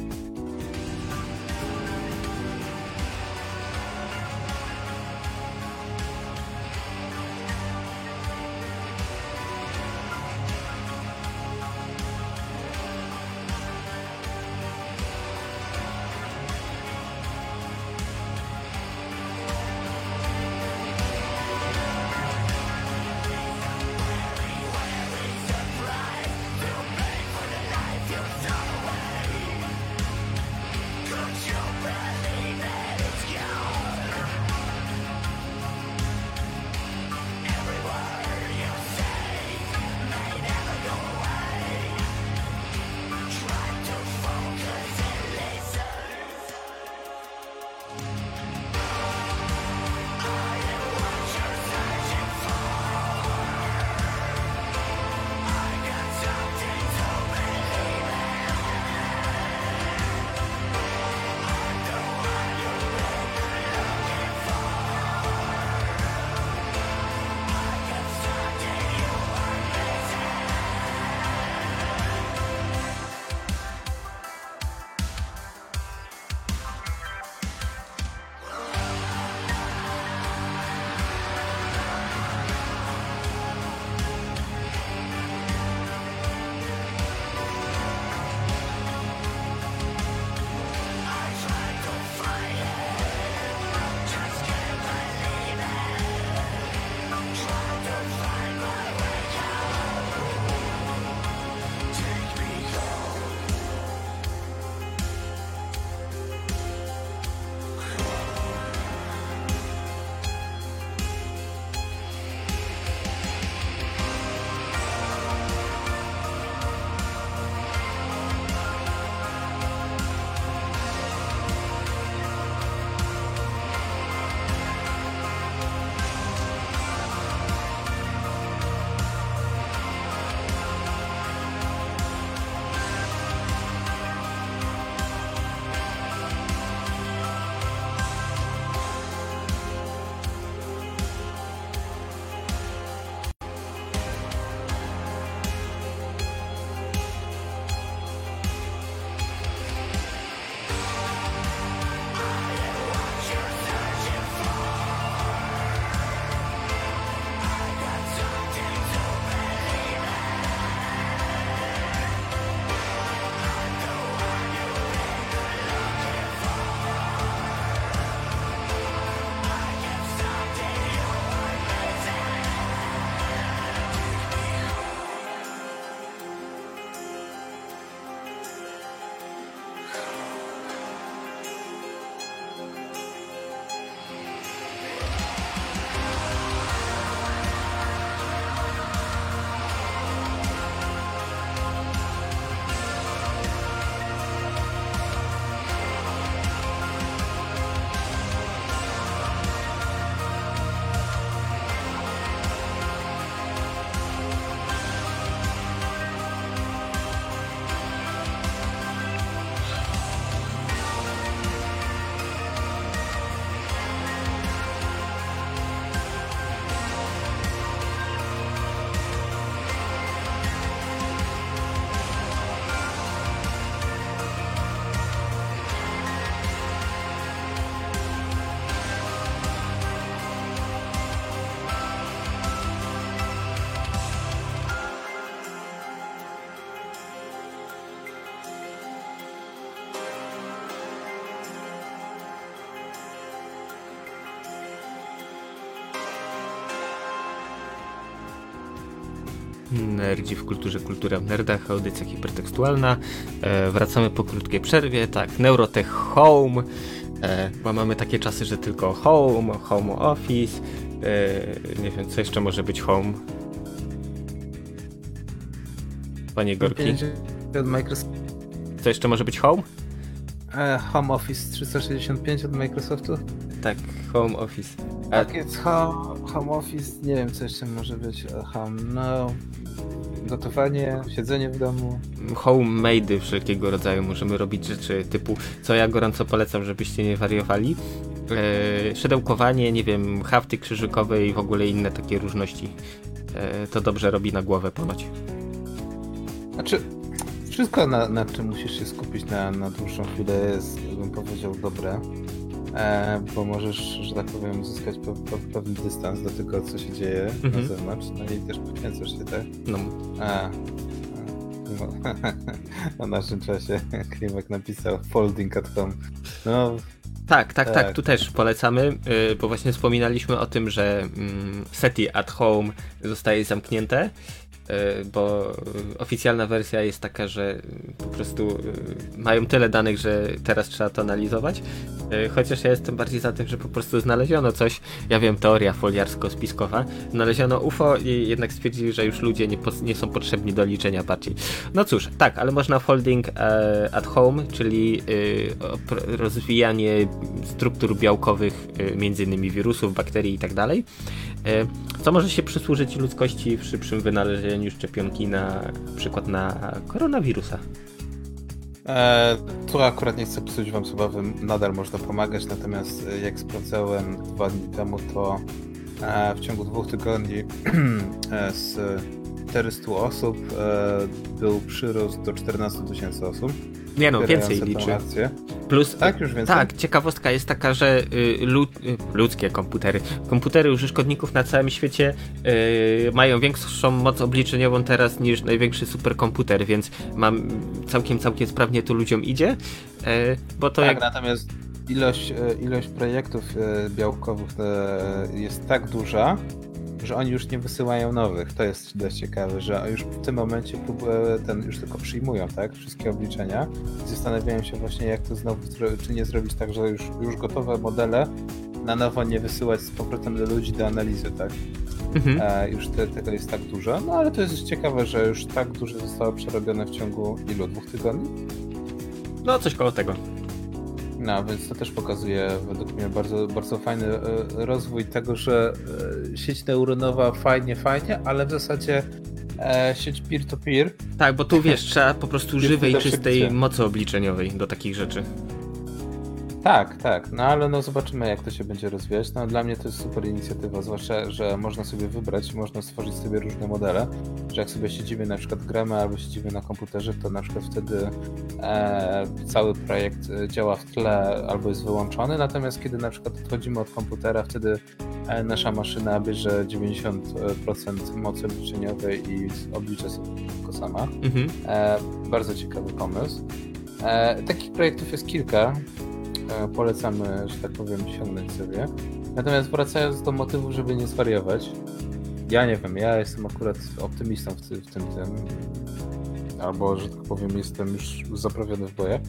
Nerdzi w kulturze, kultura w nerdach, audycja hipertekstualna. E, wracamy po krótkiej przerwie. Tak, Neurotech Home, e, bo mamy takie czasy, że tylko Home, Home Office. E, nie wiem, co jeszcze może być Home. Panie Gorki. Co jeszcze może być Home? E, Home Office 365 od Microsoftu? Tak, Home Office. A... Tak, jest home, home Office, nie wiem co jeszcze może być. E, home, no. Gotowanie, siedzenie w domu. Homemade wszelkiego rodzaju możemy robić rzeczy typu, co ja gorąco polecam, żebyście nie wariowali. E, szydełkowanie, nie wiem, hafty krzyżykowe i w ogóle inne takie różności. E, to dobrze robi na głowę ponoć. Znaczy, wszystko na, na czym musisz się skupić na, na dłuższą chwilę jest, bym powiedział, dobre. E, bo możesz, że tak powiem, uzyskać pe, pe, pewien dystans do tego, co się dzieje mhm. na zewnątrz, no i też poświęcasz się, tak? No. A, na naszym czasie Klimek napisał folding at home. No, tak, tak, tak, tak, tu też polecamy, y, bo właśnie wspominaliśmy o tym, że mm, SETI at home zostaje zamknięte E, bo oficjalna wersja jest taka, że po prostu e, mają tyle danych, że teraz trzeba to analizować. E, chociaż ja jestem bardziej za tym, że po prostu znaleziono coś, ja wiem, teoria foliarsko-spiskowa, znaleziono UFO i jednak stwierdzili, że już ludzie nie, nie są potrzebni do liczenia bardziej. No cóż, tak, ale można folding at home, czyli rozwijanie struktur białkowych, między innymi wirusów, bakterii i tak dalej, co może się przysłużyć ludzkości w szybszym wynalezieniu szczepionki na przykład na koronawirusa. E, tu akurat nie chcę psuć wam zabawy, nadal można pomagać, natomiast e, jak sprawdzałem dwa dni temu, to e, w ciągu dwóch tygodni e, z 400 osób e, był przyrost do 14 tysięcy osób. Nie no, więcej liczy. Plus, tak, już więcej. Tak, ciekawostka jest taka, że y, lud, y, ludzkie komputery, komputery użytkowników na całym świecie y, mają większą moc obliczeniową teraz niż największy superkomputer, więc mam całkiem, całkiem sprawnie to ludziom idzie, y, bo to tak, jak... natomiast ilość, y, ilość projektów białkowych jest tak duża, że oni już nie wysyłają nowych. To jest dość ciekawe, że już w tym momencie ten już tylko przyjmują, tak? Wszystkie obliczenia i zastanawiają się właśnie, jak to znowu, czy nie zrobić tak, że już, już gotowe modele na nowo nie wysyłać z powrotem do ludzi do analizy, tak? Mhm. E, już te, tego jest tak dużo, no ale to jest ciekawe, że już tak dużo zostało przerobione w ciągu ilu? Dwóch tygodni? No, coś koło tego. No, więc to też pokazuje według mnie bardzo, bardzo fajny e, rozwój tego, że e, sieć neuronowa fajnie, fajnie, ale w zasadzie e, sieć peer-to-peer. -peer. Tak, bo tu wiesz, trzeba po prostu żywej, czystej mocy obliczeniowej do takich rzeczy. Tak, tak, no ale no zobaczymy jak to się będzie rozwijać. No dla mnie to jest super inicjatywa, zwłaszcza, że można sobie wybrać, można stworzyć sobie różne modele, że jak sobie siedzimy na przykład gramy albo siedzimy na komputerze, to na przykład wtedy e, cały projekt e, działa w tle albo jest wyłączony, natomiast kiedy na przykład odchodzimy od komputera, wtedy e, nasza maszyna bierze 90% mocy obliczeniowej i oblicza sobie tylko sama. Mhm. E, bardzo ciekawy pomysł. E, takich projektów jest kilka. E, polecamy, że tak powiem, sięgnąć sobie. Natomiast wracając do motywu, żeby nie zwariować, ja nie wiem, ja jestem akurat optymistą w, tym, w tym, tym albo, że tak powiem, jestem już zaprawiony w boje.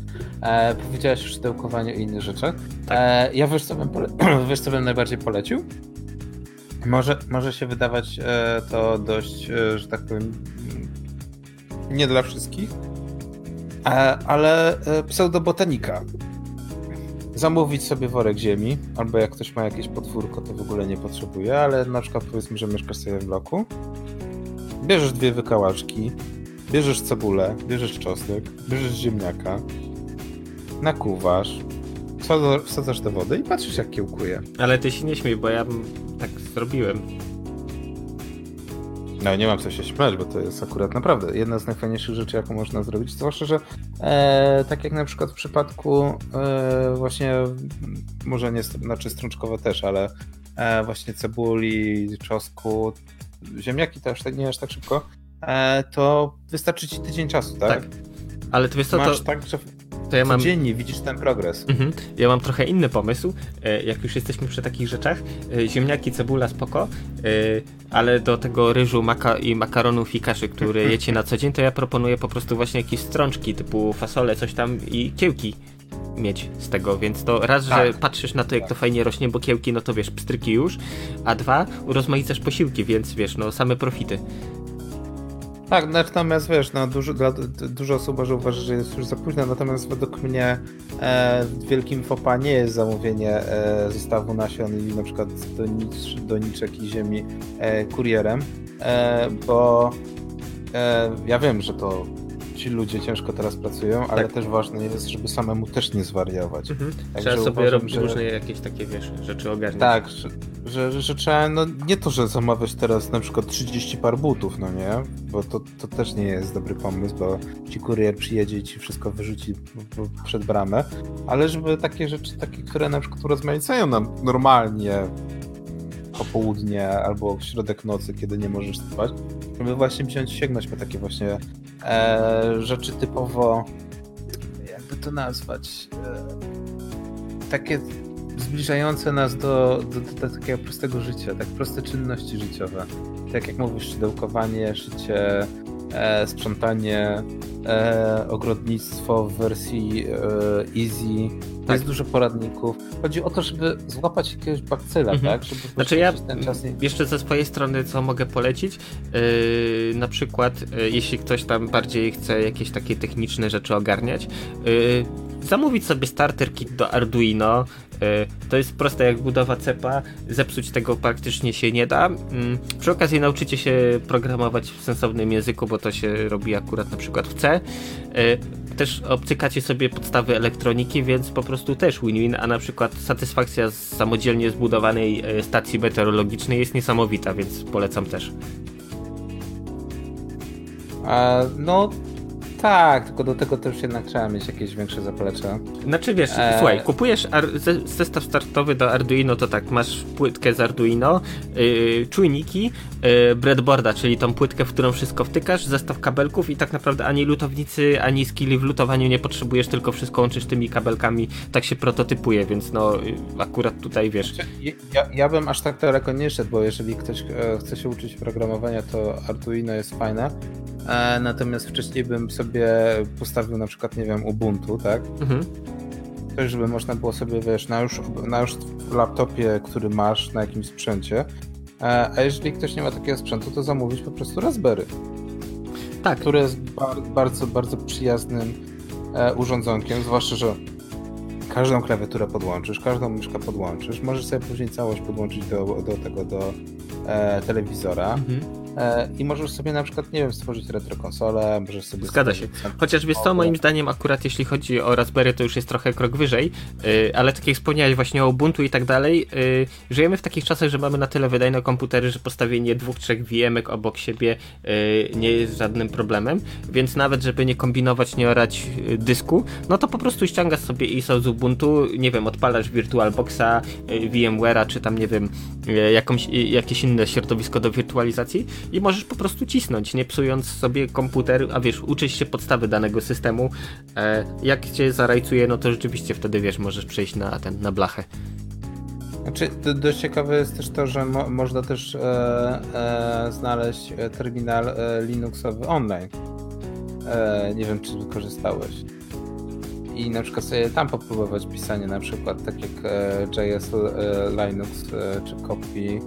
E, powiedziałeś już szydełkowanie i inne rzeczy. Tak. E, ja wiesz co, bym pole... wiesz, co bym najbardziej polecił? Może, może się wydawać e, to dość, e, że tak powiem, nie dla wszystkich, e, ale pseudobotanika zamówić sobie worek ziemi, albo jak ktoś ma jakieś podwórko, to w ogóle nie potrzebuje, ale na przykład powiedzmy, że mieszkasz sobie w bloku, bierzesz dwie wykałaczki, bierzesz cebulę, bierzesz czosnek, bierzesz ziemniaka, nakuwasz, wsadzasz do wody i patrzysz jak kiełkuje. Ale ty się nie śmiej, bo ja tak zrobiłem. No nie mam co się śmiać, bo to jest akurat naprawdę jedna z najfajniejszych rzeczy, jaką można zrobić. Zwłaszcza, że e, tak jak na przykład w przypadku e, właśnie, może nie, znaczy strączkowe też, ale e, właśnie cebuli, czosku, ziemniaki też nie aż tak szybko, e, to wystarczy ci tydzień czasu, tak? Tak. Ale to Masz to... tak, że To ja mam... Codziennie widzisz ten progres. Mhm. Ja mam trochę inny pomysł. E, jak już jesteśmy przy takich rzeczach, e, ziemniaki, cebula, spoko, e, ale do tego ryżu maka i makaronów i kaszy, które jecie na co dzień, to ja proponuję po prostu właśnie jakieś strączki typu fasole, coś tam i kiełki mieć z tego, więc to raz, tak. że patrzysz na to, jak to fajnie rośnie, bo kiełki, no to wiesz, pstryki już, a dwa, urozmaicasz posiłki, więc wiesz, no same profity. Tak, natomiast wiesz, no, dużo, dla, dużo osób może uważać, że jest już za późno, natomiast według mnie e, wielkim fopa nie jest zamówienie e, zestawu nasion i na przykład donicz, doniczek i ziemi e, kurierem, e, bo e, ja wiem, że to ci ludzie ciężko teraz pracują, ale tak. też ważne jest, żeby samemu też nie zwariować. Mhm. Trzeba sobie uważam, robić że... różne jakieś takie, wiesz, rzeczy ogarniać. Tak, że, że, że, trzeba, no nie to, że zamawiać teraz na przykład 30 par butów, no nie? Bo to, to też nie jest dobry pomysł, bo ci kurier przyjedzie i ci wszystko wyrzuci przed bramę, ale żeby takie rzeczy, takie, które na przykład urozmaicają nam normalnie popołudnie albo środek nocy, kiedy nie możesz spać, żeby właśnie wziąć, sięgnąć po takie właśnie e, rzeczy typowo, jakby to nazwać, e, takie zbliżające nas do, do, do, do, takiego prostego życia, tak proste czynności życiowe. Tak jak mówisz, szydełkowanie, szycie, e, sprzątanie, e, ogrodnictwo w wersji e, easy. Tak. Jest dużo poradników. Chodzi o to, żeby złapać jakiegoś bakcyla, mhm. tak? Żeby znaczy ja nie... jeszcze ze swojej strony co mogę polecić? Yy, na przykład, yy, jeśli ktoś tam bardziej chce jakieś takie techniczne rzeczy ogarniać, yy, zamówić sobie starter kit do Arduino. E, to jest proste jak budowa cepa, zepsuć tego praktycznie się nie da. Mm, przy okazji nauczycie się programować w sensownym języku, bo to się robi akurat na przykład w C. E, też obcykacie sobie podstawy elektroniki, więc po prostu też win-win, a na przykład satysfakcja z samodzielnie zbudowanej e, stacji meteorologicznej jest niesamowita, więc polecam też. No, tak, tylko do tego też jednak trzeba mieć jakieś większe zaplecze. Znaczy wiesz, e... słuchaj, kupujesz zestaw startowy do Arduino, to tak, masz płytkę z Arduino, yy, czujniki, yy, breadboarda, czyli tą płytkę, w którą wszystko wtykasz, zestaw kabelków i tak naprawdę ani lutownicy, ani skilli w lutowaniu nie potrzebujesz, tylko wszystko łączysz tymi kabelkami, tak się prototypuje, więc no y, akurat tutaj wiesz. Znaczy, ja, ja bym aż tak daleko nie szedł, bo jeżeli ktoś e, chce się uczyć programowania, to Arduino jest fajne, e, natomiast wcześniej bym sobie sobie postawił na przykład, nie wiem, Ubuntu, tak? Mhm. Żeby można było sobie, wiesz, na już, na już laptopie, który masz na jakimś sprzęcie, e, a jeżeli ktoś nie ma takiego sprzętu, to zamówić po prostu Raspberry. Tak. Które jest bardzo, bardzo przyjaznym e, urządzonkiem, zwłaszcza, że każdą klawiaturę podłączysz, każdą myszkę podłączysz, możesz sobie później całość podłączyć do, do tego, do e, telewizora. Mhm i możesz sobie na przykład, nie wiem, stworzyć retrokonsolę, możesz sobie... Zgadza się. Chociaż wiesz co, moim zdaniem akurat jeśli chodzi o Raspberry, to już jest trochę krok wyżej, e, ale tak jak wspomniałeś właśnie o Ubuntu i tak dalej, e, żyjemy w takich czasach, że mamy na tyle wydajne komputery, że postawienie dwóch, trzech VMek obok siebie nie jest żadnym problemem, więc nawet żeby nie kombinować, nie orać dysku, no to po prostu ściągasz sobie ISO z Ubuntu, nie wiem, odpalasz VirtualBoxa, VMware'a, czy tam, nie wiem, jakąś, jakieś inne środowisko do wirtualizacji i możesz po prostu cisnąć, nie psując sobie komputer, a wiesz, uczyć się podstawy danego systemu. E, jak cię zarajcuje, no to rzeczywiście wtedy wiesz, możesz przejść na ten, na blachę. Znaczy, dość ciekawe jest też to, że mo można też e, e, znaleźć e, terminal e, Linuxowy online. E, nie wiem, czy korzystałeś. I na przykład sobie tam popróbować pisanie, na przykład tak jak JS Linux czy Copy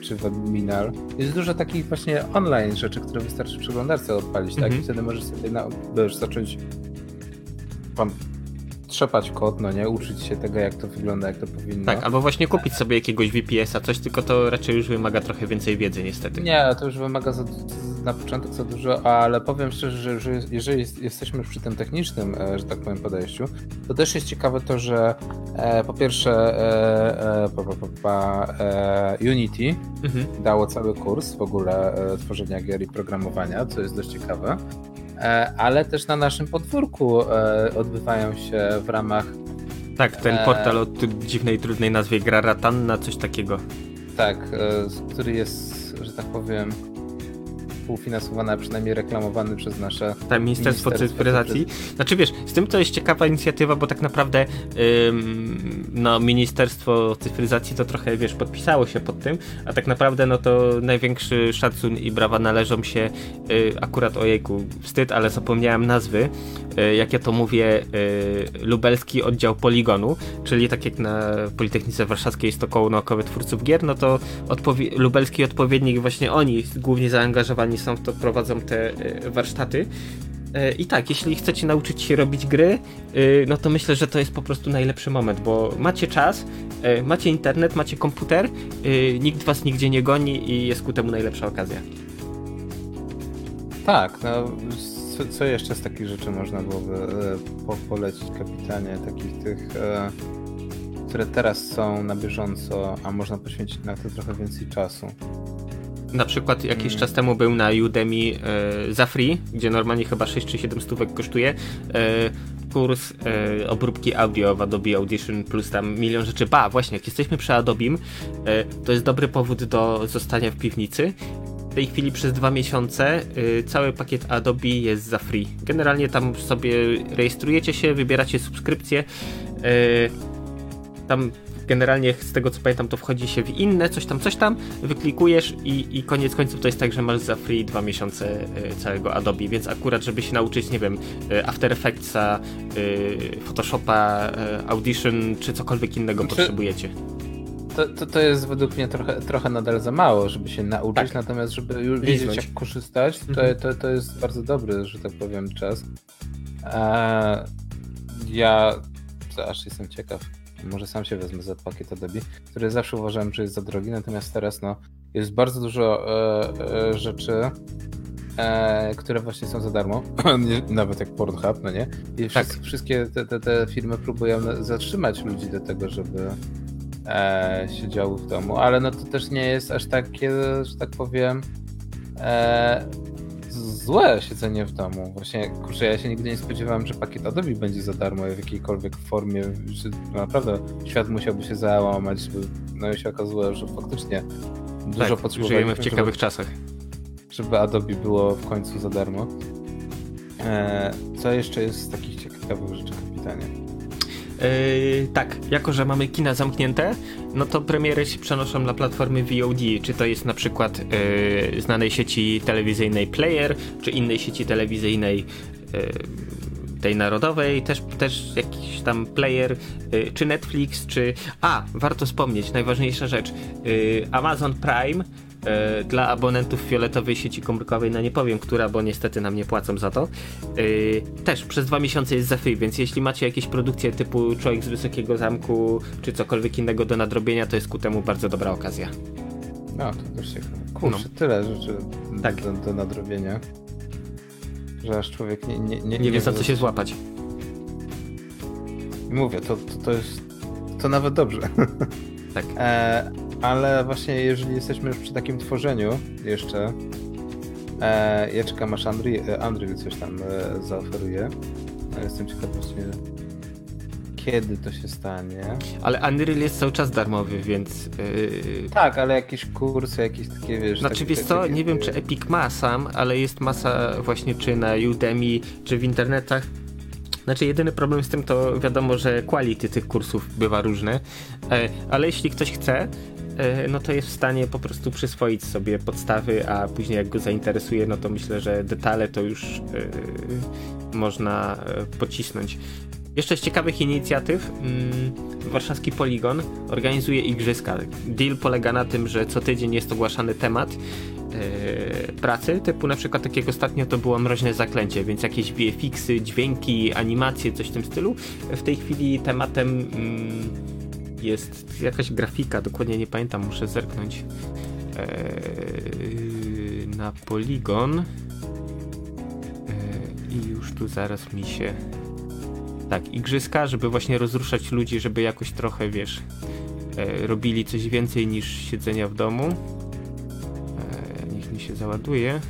czy Webminal. Jest dużo takich właśnie online rzeczy, które wystarczy w przeglądarce odpalić, tak? Mhm. I wtedy możesz sobie na, możesz zacząć pan trzepać kod, no nie, uczyć się tego, jak to wygląda, jak to powinno. Tak, albo właśnie kupić sobie jakiegoś VPS-a, coś, tylko to raczej już wymaga trochę więcej wiedzy, niestety. Nie, to już wymaga za, na początek za dużo, ale powiem szczerze, że, że jeżeli jesteśmy przy tym technicznym, e, że tak powiem, podejściu, to też jest ciekawe to, że e, po pierwsze e, Unity mhm. dało cały kurs w ogóle tworzenia gier i programowania, co jest dość ciekawe. E, ale też na naszym podwórku e, odbywają się w ramach. Tak, ten e, portal o dziwnej, trudnej nazwie Graratanna, coś takiego. Tak, który jest, że tak powiem, współfinansowany, a przynajmniej reklamowany przez nasze tak, Ministerstwo, Ministerstwo Cyfryzacji. Znaczy wiesz, z tym to jest ciekawa inicjatywa, bo tak naprawdę ym, no, Ministerstwo Cyfryzacji to trochę, wiesz, podpisało się pod tym, a tak naprawdę no to największy szacun i brawa należą się y, akurat ojejku, wstyd, ale zapomniałem nazwy, y, jak ja to mówię, y, lubelski oddział Poligonu, czyli tak jak na Politechnice Warszawskiej jest to koło naukowe twórców gier, no to odpowie lubelski odpowiednik, właśnie oni głównie zaangażowani są w to, prowadzą te y, warsztaty. Y, I tak, jeśli chcecie nauczyć się robić gry, y, no to myślę, że to jest po prostu najlepszy moment, bo macie czas, macie internet, macie komputer, nikt was nigdzie nie goni i jest ku temu najlepsza okazja. Tak, no co, jeszcze z takich rzeczy można byłoby po, polecić kapitanie, takich tych które teraz są na bieżąco, a można poświęcić na to trochę więcej czasu. Na przykład jakiś hmm. czas temu był na Udemy e, za free, gdzie normalnie chyba 6 czy 7 stówek kosztuje. E, kurs e, obróbki audio w Adobe Audition plus tam milion rzeczy. Ba, właśnie, jak jesteśmy przy Adobim, e, to jest dobry powód do zostania w piwnicy. W tej chwili przez dwa miesiące e, cały pakiet Adobe jest za free. Generalnie tam sobie rejestrujecie się, wybieracie subskrypcję. E, tam generalnie z tego co pamiętam to wchodzi się w inne, coś tam, coś tam, wyklikujesz i, i koniec końców to jest tak, że masz za free dwa miesiące e, całego Adobe, więc akurat żeby się nauczyć, nie wiem, e, After Effectsa, e, Photoshopa, Audition czy cokolwiek innego znaczy, potrzebujecie. To, to, to jest według mnie trochę, trochę nadal za mało, żeby się nauczyć, tak. natomiast żeby już wiedzieć jak korzystać, to, mhm. to, to jest bardzo dobry, że tak powiem, czas. Eee, ja aż jestem ciekaw może sam się wezmę za pakiet Adobe, który zawsze uważałem, że jest za drogi, natomiast teraz no, jest bardzo dużo e, e, rzeczy, e, które właśnie są za darmo, nawet jak Pornhub, no nie? I tak. wszystkie te, te, te firmy próbują zatrzymać ludzi do tego, żeby e, siedziały w domu, ale no to też nie jest aż takie, że tak powiem, e, złe siedzenie w domu. Właśnie, kurczę, ja się nigdy nie spodziewałem, że pakiet Adobe będzie za darmo w jakiejkolwiek formie, że naprawdę świat musiałby się załamać, no i się okazało, że faktycznie dużo tak, potrzebujemy. Żyjemy w ciekawych żeby, czasach. Żeby Adobe było w końcu za darmo. E, co jeszcze jest z takich ciekawych rzeczy, kapitanie? Yy, tak, jako że mamy kina zamknięte, no to premiery się przenoszą na platformy VOD, czy to jest na przykład yy, znanej sieci telewizyjnej Player, czy innej sieci telewizyjnej yy, tej narodowej, też, też jakiś tam player, yy, czy Netflix, czy... A, warto wspomnieć, najważniejsza rzecz, yy, Amazon Prime dla abonentów fioletowej sieci komórkowej, no nie powiem która, bo niestety nam nie płacą za to, e, też przez dwa miesiące jest za free, więc jeśli macie jakieś produkcje typu Człowiek z Wysokiego Zamku, czy cokolwiek innego do nadrobienia, to jest ku temu bardzo dobra okazja. No, to też ciekawe. Kurczę, no. tyle rzeczy tak. do, do, nadrobienia, że aż człowiek nie... Nie, nie, nie wie za co się złapać. Mówię, to, to, to jest... to nawet dobrze. Tak. E, ale właśnie jeżeli jesteśmy już przy takim tworzeniu jeszcze, e, ja czekam aż Andry, coś tam e, zaoferuje. Jestem ciekaw właśnie kiedy to się stanie. Ale Unreal jest cały czas darmowy, więc... Yy... Tak, ale jakieś kursy, jakieś takie, wiesz... Znaczy, takie, wiesz co, takie, nie wiem, czy Epic ma sam, ale jest masa właśnie czy na Udemy, czy w internetach. Znaczy, jedyny problem z tym to wiadomo, że quality tych kursów bywa różne, e, ale jeśli ktoś chce, E, no to jest w stanie po prostu przyswoić sobie podstawy, a później jak go zainteresuje, no to myślę, że detale to już yy, można e, pocisnąć. Jeszcze z ciekawych inicjatyw yy, warszawski Poligon organizuje igrzyska. Deal polega na tym, że co tydzień jest ogłaszany temat yy, pracy, typu na przykład takiego ostatnio to było mroźne zaklęcie, więc jakieś VFX-y, dźwięki, animacje, coś w tym stylu. W tej chwili tematem mm, jest jakaś grafika, dokładnie nie pamiętam, muszę zerknąć eee, na poligon eee, i już tu zaraz mi się tak, igrzyska, żeby właśnie rozruszać ludzi, żeby jakoś trochę, wiesz, e, robili coś więcej niż siedzenia w domu. E, niech mi się załaduje.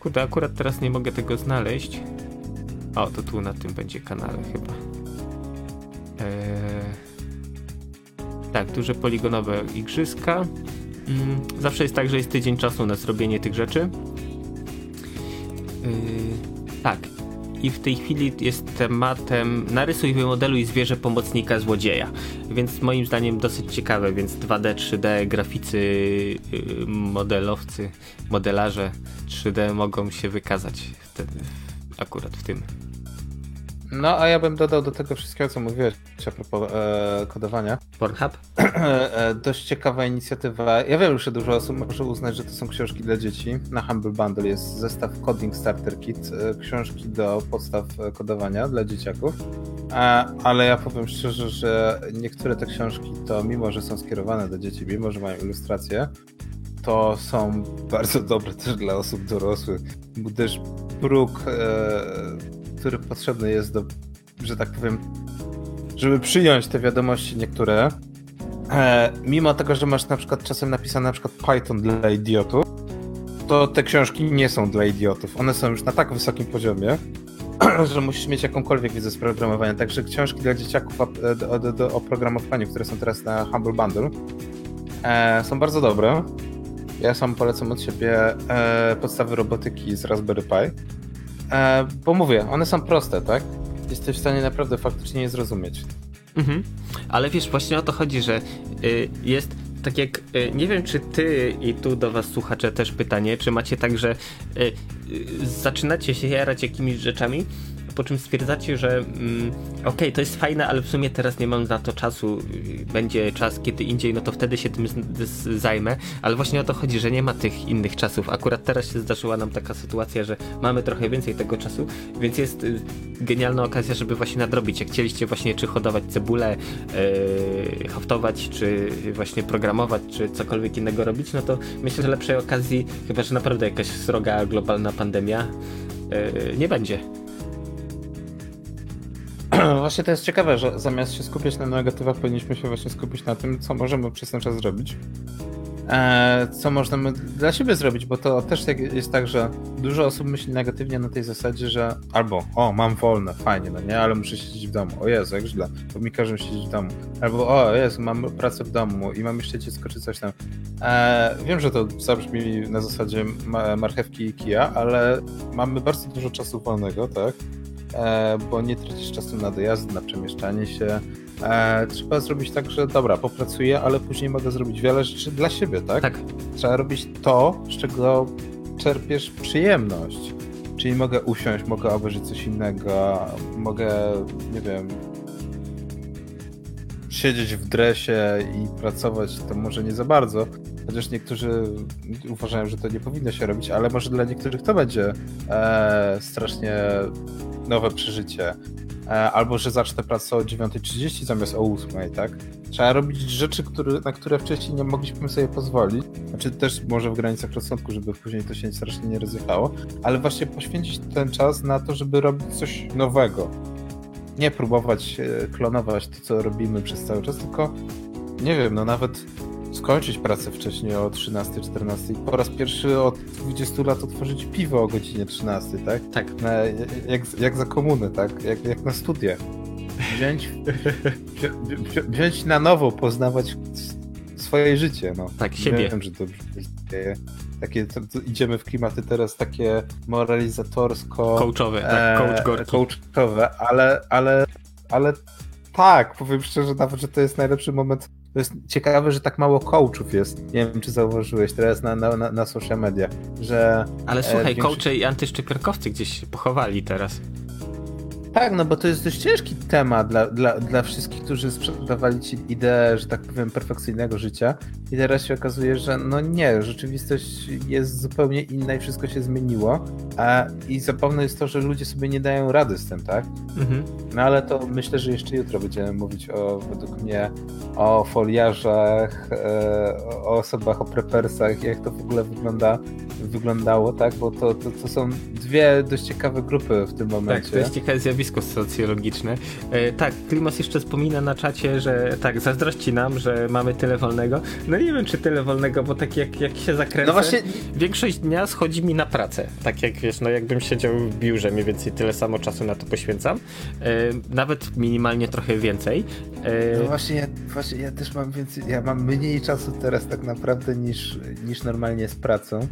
Kurde, akurat teraz nie mogę tego znaleźć. O, to tu na tym będzie kanale chyba. E, tak, duże poligonowe igrzyska. Mm, zawsze jest tak, że jest tydzień czasu na zrobienie tych rzeczy. tak. I w tej chwili jest tematem narysuj, wymodeluj zwierzę pomocnika złodzieja. Więc moim zdaniem dosyć ciekawe, więc 2D, 3D, graficy, yy, modelowcy, modelarze 3D mogą się wykazać wtedy akurat w tym. No, a ja bym dodał do tego wszystkiego, co mówiłeś a propos e, kodowania. Pornhub? E, dość ciekawa inicjatywa. Ja wiem, że dużo osób może uznać, że to są książki dla dzieci. Na Humble Bundle jest zestaw Coding Starter Kit, e, książki do podstaw kodowania dla dzieciaków. E, ale ja powiem szczerze, że niektóre te książki to, mimo że są skierowane do dzieci, mimo że mają ilustracje, to są bardzo dobre też dla osób dorosłych, bo też próg który potrzebny jest do, że tak powiem, żeby przyjąć te wiadomości niektóre, e, mimo tego, że masz na przykład czasem napisane na przykład Python dla idiotów, to te książki nie są dla idiotów. One są już na tak wysokim poziomie, że musisz mieć jakąkolwiek wiedzę z programowania. Także książki dla dzieciaków o, do, do oprogramowaniu, które są teraz na Humble Bundle, e, są bardzo dobre. Ja sam polecam od siebie e, podstawy robotyki z Raspberry Pi. E, bo mówię, one są proste, tak? Jesteś w stanie naprawdę faktycznie je zrozumieć. Mhm. Ale wiesz, właśnie o to chodzi, że y, jest tak jak, y, nie wiem czy ty i tu do was słuchacze też pytanie, czy macie tak, że y, y zaczynacie się jarać jakimiś rzeczami, po czym stwierdzacie, że mm, okej, okay, to jest fajne, ale w sumie teraz nie mam na to czasu, będzie czas kiedy indziej, no to wtedy się tym zajmę, ale właśnie o to chodzi, że nie ma tych innych czasów. Akurat teraz się zdarzyła nam taka sytuacja, że mamy trochę więcej tego czasu, więc jest y, genialna okazja, żeby właśnie nadrobić. Jak chcieliście właśnie czy hodować cebulę, yy, haftować, czy właśnie programować, czy cokolwiek innego robić, no to myślę, że lepszej okazji, chyba że naprawdę jakaś sroga globalna pandemia, yy, nie będzie. Właśnie to jest ciekawe, że zamiast się skupiać na negatywach, powinniśmy się właśnie skupić na tym, co możemy przez ten czas zrobić. E, co możemy dla siebie zrobić, bo to też jest tak, że dużo osób myśli negatywnie na tej zasadzie, że albo o, mam wolne, fajnie, no nie, ale muszę siedzieć w domu. O Jezu, jak źle, bo mi każą siedzieć w domu. Albo o Jezu, mam pracę w domu i mam jeszcze dziecko czy coś tam. E, wiem, że to zabrzmi na zasadzie marchewki i kija, ale mamy bardzo dużo czasu wolnego, tak? E, bo nie tracisz czasu na dojazd, na przemieszczanie się. E, trzeba zrobić tak, że dobra, popracuję, ale później mogę zrobić wiele rzeczy dla siebie, tak? Tak. Trzeba robić to, z czego czerpiesz przyjemność. Czyli mogę usiąść, mogę obejrzeć coś innego, mogę, nie wiem, siedzieć w dresie i pracować, to może nie za bardzo, chociaż niektórzy uważają, że to nie powinno się robić, ale może dla niektórych to będzie e, strasznie nowe przeżycie. E, albo, że zacznę pracę o 9.30 zamiast o 8.00, tak? Trzeba robić rzeczy, które, na które wcześniej nie mogliśmy sobie pozwolić. Znaczy też może w granicach rozsądku, żeby później to się strasznie nie ryzykało, ale właśnie poświęcić ten czas na to, żeby robić coś nowego. Nie próbować e, klonować to, co robimy przez cały czas, tylko nie wiem, no nawet skończyć pracę wcześniej o 13-14 po raz pierwszy od 20 lat otworzyć piwo o godzinie 13, tak? Tak. Na, jak, jak za komuny, tak? Jak, jak na studiach. Wziąć, wzi, wziąć na nowo, poznawać swoje życie, no. Tak, siebie. Wiem, że to takie, to, to idziemy w klimaty teraz takie moralizatorsko... Coachowe, tak, coach e, gorki. Coachowe, ale, ale, ale tak, powiem szczerze nawet, że to jest najlepszy moment to jest ciekawe, że tak mało coachów jest. Nie wiem, czy zauważyłeś teraz na, na, na, social media, że... Ale słuchaj, e, większość... coachy i antyszczepionkowcy gdzieś się pochowali teraz. Tak, no bo to jest dość ciężki temat dla, dla, dla wszystkich, którzy sprzedawali ci ideę, że tak powiem, perfekcyjnego życia. I teraz się okazuje, że no nie, rzeczywistość jest zupełnie inna i wszystko się zmieniło. A, I zabawne jest to, że ludzie sobie nie dają rady z tym, tak? Mhm. No ale to myślę, że jeszcze jutro będziemy mówić o, według mnie, o foliarzach, e, o osobach, o prepersach, jak to w ogóle wygląda, wyglądało, tak? Bo to, to, to są dwie dość ciekawe grupy w tym momencie. Tak, to jest ciekawe zjawisko socjologiczne. E, tak, Klimos jeszcze wspomina na czacie, że tak, zazdrości nam, że mamy tyle wolnego. No nie wiem, czy tyle wolnego, bo tak jak, jak się zakręcę, no właśnie... większość dnia schodzi mi na pracę. Tak jak wiesz, no jakbym siedział w biurze, mniej więcej tyle samo czasu na to poświęcam. E, nawet minimalnie trochę więcej. E... No właśnie właśnie ja też mam więcej, ja mam mniej czasu teraz tak naprawdę niż, niż normalnie z pracą.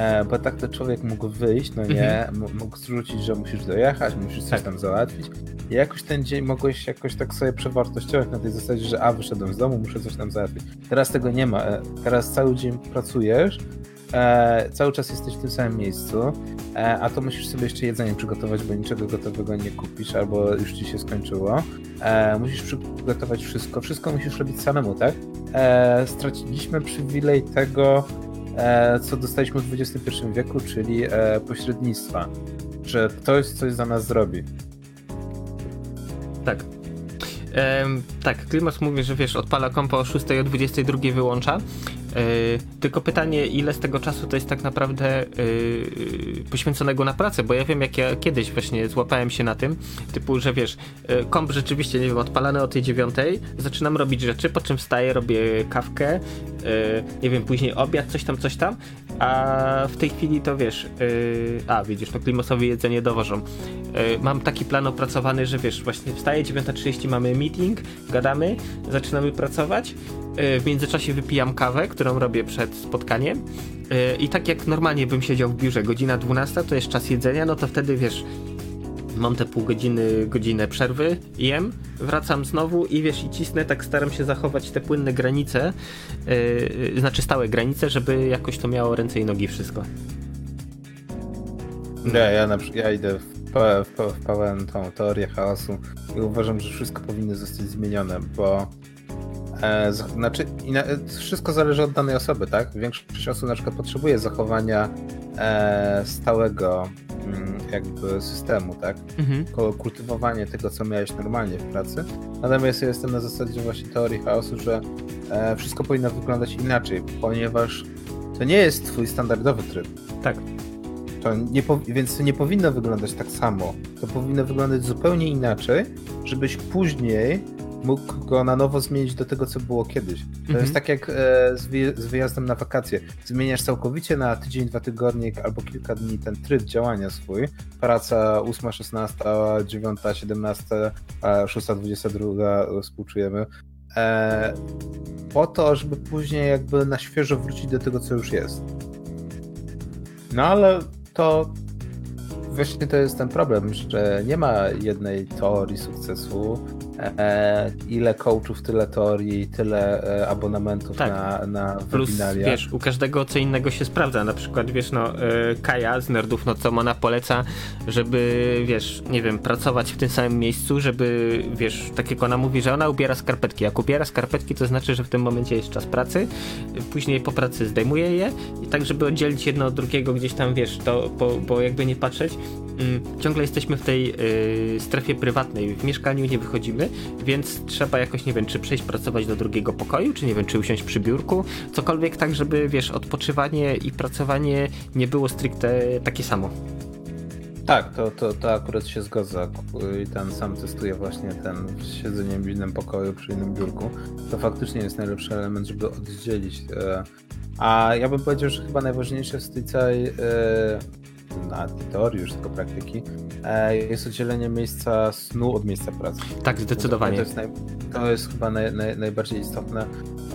E, bo tak to człowiek mógł wyjść, no nie, mhm. mógł zrzucić, że musisz dojechać, musisz coś tak. tam załatwić. I jakoś ten dzień mogłeś jakoś tak sobie przewartościować na tej zasadzie, że a, wyszedłem z domu, muszę coś tam załatwić. Teraz tego nie ma. E, teraz cały dzień pracujesz, e, cały czas jesteś w tym samym miejscu, e, a to musisz sobie jeszcze jedzenie przygotować, bo niczego gotowego nie kupisz, albo już ci się skończyło. E, musisz przygotować wszystko, wszystko musisz robić samemu, tak? E, straciliśmy przywilej tego, co dostaliśmy w XXI wieku, czyli e, pośrednictwa, że ktoś coś za nas zrobi. Tak. Ehm, tak, Klimas mówi, że wiesz, odpala kompa o 6 o 22 wyłącza. Yy, tylko pytanie, ile z tego czasu to jest tak naprawdę yy, poświęconego na pracę, bo ja wiem, jak ja kiedyś właśnie złapałem się na tym, typu, że wiesz, komp rzeczywiście, nie wiem, odpalany o tej dziewiątej, zaczynam robić rzeczy, po czym wstaję, robię kawkę, nie wiem, później obiad, coś tam, coś tam, a w tej chwili to wiesz, a widzisz, no Klimosowi jedzenie dowożą. mam taki plan opracowany, że wiesz, właśnie wstaję, 9.30 mamy meeting, gadamy, zaczynamy pracować, w międzyczasie wypijam kawę, którą robię przed spotkaniem. E, I tak jak normalnie bym siedział w biurze, godzina 12 to jest czas jedzenia, no to wtedy wiesz, mam te pół godziny, godzinę przerwy, jem, wracam znowu i wiesz, i cisnę, tak staram się zachować te płynne granice, yy, znaczy stałe granice, żeby jakoś to miało ręce i nogi wszystko. Nie, ja, na, ja idę w, w, w pełen tą teorię chaosu i uważam, że wszystko powinno zostać zmienione, bo E, znaczy, wszystko zależy od danej osoby, tak? Większość osób na przykład potrzebuje zachowania e, stałego mm, jakby systemu, tak? Mhm. Kultywowanie tego, co miałeś normalnie w pracy. Natomiast ja jestem na zasadzie właśnie teorii chaosu, że e, wszystko powinno wyglądać inaczej, ponieważ to nie jest twój standardowy tryb. Tak. To nie więc to nie powinno wyglądać tak samo. To powinno wyglądać zupełnie inaczej, żebyś później mógł go na nowo zmienić do tego, co było kiedyś. To mhm. jest tak jak e, z, z, wyjazdem na wakacje. Zmieniasz całkowicie na tydzień, dwa tygodnie albo kilka dni ten tryb działania swój. Praca 8, 16, 9, 17, 6, 22 współczujemy. E, po to, żeby później jakby na świeżo wrócić do tego, co już jest. No ale to właśnie to jest ten problem, że nie ma jednej teorii sukcesu ile coachów, tyle teorii, tyle e, abonamentów tak. na, na Plus, webinaria. wiesz, u każdego co innego się sprawdza. Na przykład, wiesz, no, e, Kaja z Nerdów no co ona poleca, żeby, wiesz, nie wiem, pracować w tym samym miejscu, żeby, wiesz, tak jak ona mówi, że ona ubiera skarpetki. Jak ubiera skarpetki, to znaczy, że w tym momencie jest czas pracy, później po pracy zdejmuje je i tak, żeby oddzielić jedno od drugiego gdzieś tam, wiesz, to, bo, bo jakby nie patrzeć, mm, ciągle jesteśmy w tej y, strefie prywatnej, w mieszkaniu nie wychodzimy, więc trzeba jakoś, nie wiem, czy przejść pracować do drugiego pokoju, czy nie wiem, czy usiąść przy biurku, cokolwiek tak, żeby, wiesz, odpoczywanie i pracowanie nie było stricte takie samo. Tak, to, to, to akurat się zgadza. I ten sam testuję właśnie ten siedzenie w innym pokoju przy innym biurku. To faktycznie jest najlepszy element, żeby oddzielić. E, a ja bym powiedział, że chyba najważniejsze z tej na teorii już tylko praktyki, e, jest oddzielenie miejsca snu od miejsca pracy. Tak, zdecydowanie. To jest, naj, to jest chyba naj, naj, najbardziej istotne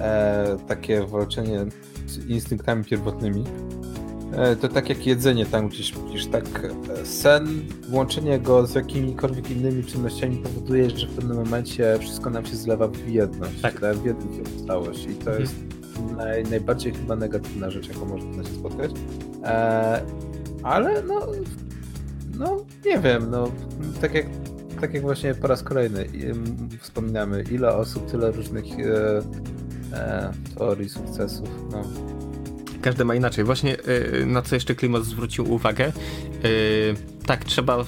e, takie walczenie z instynktami pierwotnymi. E, to tak jak jedzenie tam gdzieś widzisz, tak sen, łączenie go z jakimikolwiek innymi czynnościami powoduje, że w pewnym momencie wszystko nam się zlewa w jedność, tak. w jedną całość i to mhm. jest naj, najbardziej chyba negatywna rzecz, jaką można się spotkać. E, ale no, no nie wiem, no tak jak, tak jak właśnie po raz kolejny wspominamy, ile osób, tyle różnych e, e, teorii sukcesów, no. Każdy ma inaczej. Właśnie e, na co jeszcze Klimat zwrócił uwagę, e, tak, trzeba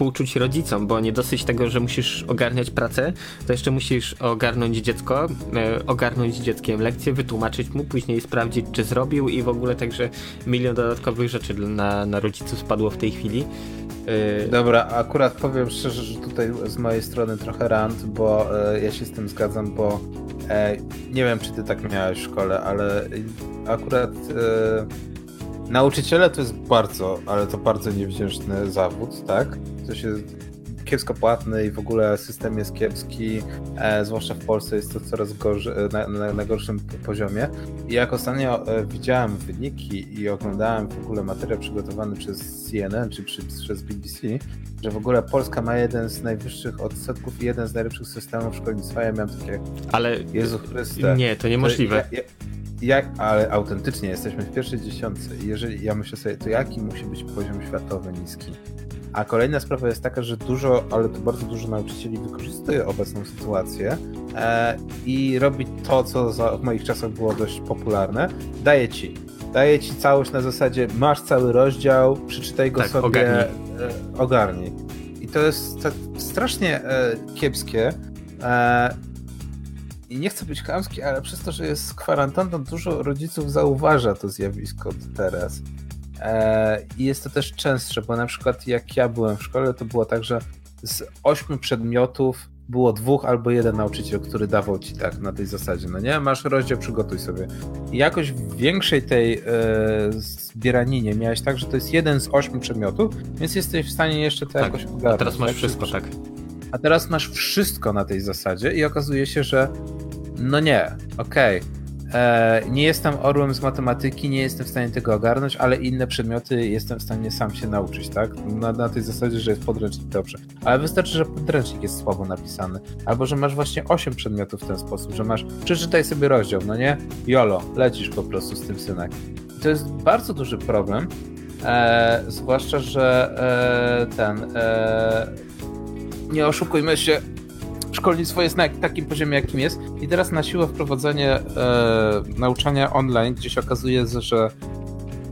współczuć rodzicom, bo nie dosyć tego, że musisz ogarniać pracę, to jeszcze musisz ogarnąć dziecko, e, ogarnąć dzieckiem lekcję, wytłumaczyć mu, później sprawdzić, czy zrobił i w ogóle także milion dodatkowych rzeczy na, na rodziców spadło w tej chwili. E, Dobra, akurat powiem szczerze, że tutaj z mojej strony trochę rant, bo e, ja się z tym zgadzam, bo nie wiem, czy ty tak miałeś w szkole, ale akurat Nauczyciele to jest bardzo, ale to bardzo niewdzięczny zawód, tak? To się kiepsko płatny i w ogóle system jest kiepski, e, zwłaszcza w Polsce jest to coraz gorzej, na, na, na, gorszym poziomie. I jak ostatnio e, widziałem wyniki i oglądałem w ogóle materiał przygotowany przez CNN czy przy, przez BBC, że w ogóle Polska ma jeden z najwyższych odsetków i jeden z najlepszych systemów szkolnictwa. Ja miałem takie. Ale. Jezu Chryste. Nie, to niemożliwe. To ja, ja, jak, ale autentycznie jesteśmy w pierwszej dziesiątce jeżeli ja myślę sobie, to jaki musi być poziom światowy niski? A kolejna sprawa jest taka, że dużo, ale to bardzo dużo nauczycieli wykorzystuje obecną sytuację e, i robi to, co za, w moich czasach było dość popularne. Daje ci. Daje ci całość na zasadzie, masz cały rozdział, przeczytaj go tak, sobie, ogarnij. E, ogarnij. I to jest tak strasznie e, kiepskie. I nie chcę być chamski, ale przez to, że jest kwarantanna, dużo rodziców zauważa to zjawisko teraz. E, I jest to też częstsze, bo na przykład jak ja byłem w szkole, to było tak, że z ośmiu przedmiotów było dwóch albo jeden nauczyciel, który dawał ci tak na tej zasadzie, no nie, masz rozdział, przygotuj sobie. I jakoś w większej tej e, zbieraninie miałeś tak, że to jest jeden z ośmiu przedmiotów, więc jesteś w stanie jeszcze to tak, jakoś ogarnąć. Teraz masz tak? wszystko, tak. A teraz masz wszystko na tej zasadzie i okazuje się, że no nie, okej, okay E, nie jestem orłem z matematyki, nie jestem w stanie tego ogarnąć, ale inne przedmioty jestem w stanie sam się nauczyć, tak? Na, na tej zasadzie, że jest podręcznik dobrze. Ale wystarczy, że podręcznik jest słabo napisany. Albo, że masz właśnie 8 przedmiotów w ten sposób, że masz, przeczytaj sobie rozdział, no nie? Jolo, lecisz po prostu z tym synek. To jest bardzo duży problem, e, zwłaszcza, że e, ten, e, nie oszukujmy się, szkolnictwo jest na takim poziomie, jakim jest. I teraz na siłę wprowadzenie e, nauczania online, gdzie się okazuje, że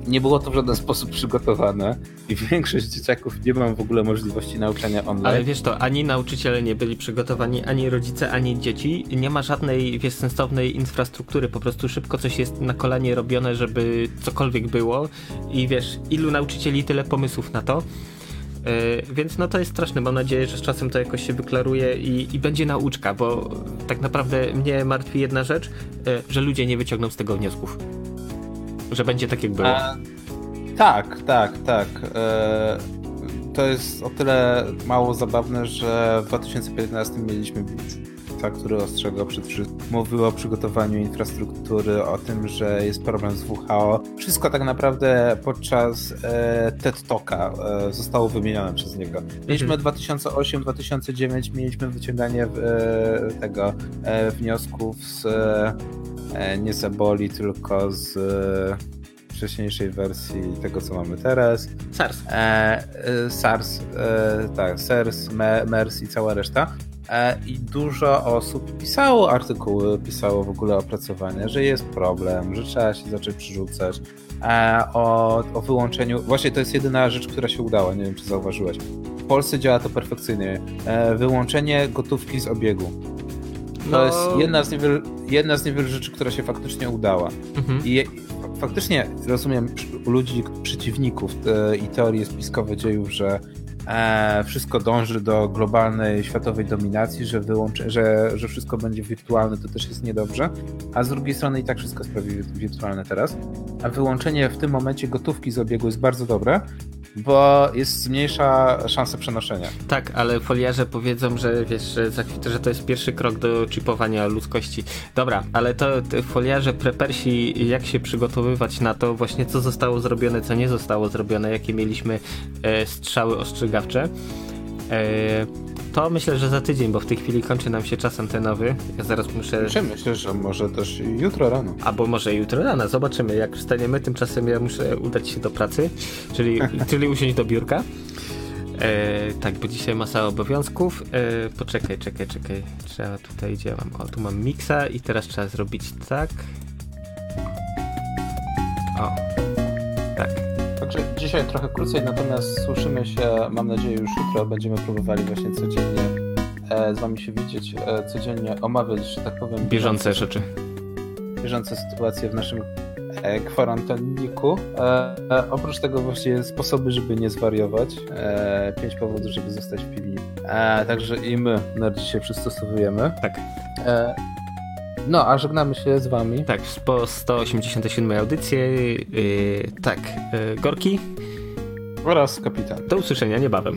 nie było to w żaden sposób przygotowane i większość dzieciaków nie ma w ogóle możliwości nauczania online. Ale wiesz to, ani nauczyciele nie byli przygotowani, ani rodzice, ani dzieci. Nie ma żadnej, wiesz, sensownej infrastruktury. Po prostu szybko coś jest na kolanie robione, żeby cokolwiek było. I wiesz, ilu nauczycieli, tyle pomysłów na to. Yy, więc no to jest straszne. Mam nadzieję, że z czasem to jakoś się wyklaruje i, i będzie nauczka, bo tak naprawdę mnie martwi jedna rzecz, yy, że ludzie nie wyciągną z tego wniosków. Że będzie tak, jak było. A, tak, tak, tak. E, to jest o tyle mało zabawne, że w 2015 mieliśmy który ostrzegał przed wszystkim. Mówił o przygotowaniu infrastruktury, o tym, że jest problem z WHO. Wszystko tak naprawdę podczas e, TED Talka e, zostało wymienione przez niego. Mieliśmy mhm. 2008-2009, mieliśmy wyciąganie w, e, tego e, wniosków z e, nie z Eboli, tylko z wcześniejszej wersji tego, co mamy teraz. SARS. E, e, SARS, e, tak, SARS, MERS i cała reszta. E, i dużo osób pisało artykuły, pisało w ogóle opracowania, że jest problem, że trzeba się zacząć przerzucać e, o, o wyłączeniu. Właśnie to jest jedyna rzecz, która się udała, nie wiem czy zauważyłeś. W Polsce działa to perfekcyjnie. E, wyłączenie gotówki z obiegu. To no... jest jedna z, niewielu, jedna z niewielu rzeczy, która się faktycznie udała. Mhm. I faktycznie rozumiem u ludzi, przeciwników i teorie spiskowe dziejów, że e, wszystko dąży do globalnej, światowej dominacji, że, że, że wszystko będzie wirtualne, to też jest niedobrze, a z drugiej strony i tak wszystko jest wirtualne teraz, a wyłączenie w tym momencie gotówki z obiegu jest bardzo dobre, bo jest zmniejsza szansa przenoszenia. Tak, ale foliarze powiedzą, że wiesz, że, że to jest pierwszy krok do chipowania ludzkości. Dobra, ale to foliarze, prepersi, jak się przygotowywać na to, właśnie co zostało zrobione, co nie zostało zrobione, jakie mieliśmy e, strzały ostrzegawcze. E, to myślę, że za tydzień, bo w tej chwili kończy nam się czas antenowy. Ja zaraz muszę. Myślę, myślę że może też jutro rano. Albo może jutro rano. Zobaczymy, jak wstaniemy. Tymczasem ja muszę udać się do pracy, czyli, czyli usiąść do biurka. E, tak, bo dzisiaj masa obowiązków. E, poczekaj, czekaj, czekaj. Trzeba tutaj, gdzie mam? O, tu mam miksa i teraz trzeba zrobić tak. O, tak. Także dzisiaj trochę krócej, natomiast słyszymy się, mam nadzieję, już jutro. Będziemy próbowali właśnie codziennie e, z Wami się widzieć, e, codziennie omawiać, że tak powiem, bieżące rzeczy. Bieżące sytuacje w naszym e, kwarantanniku. E, oprócz tego właśnie sposoby, żeby nie zwariować. E, pięć powodów, żeby zostać w piwni. E, także i my na dzisiaj przystosowujemy. Tak. No, a żegnamy się z wami. Tak, po 187 audycji. Yy, tak, yy, Gorki. Oraz kapitan. Do usłyszenia niebawem.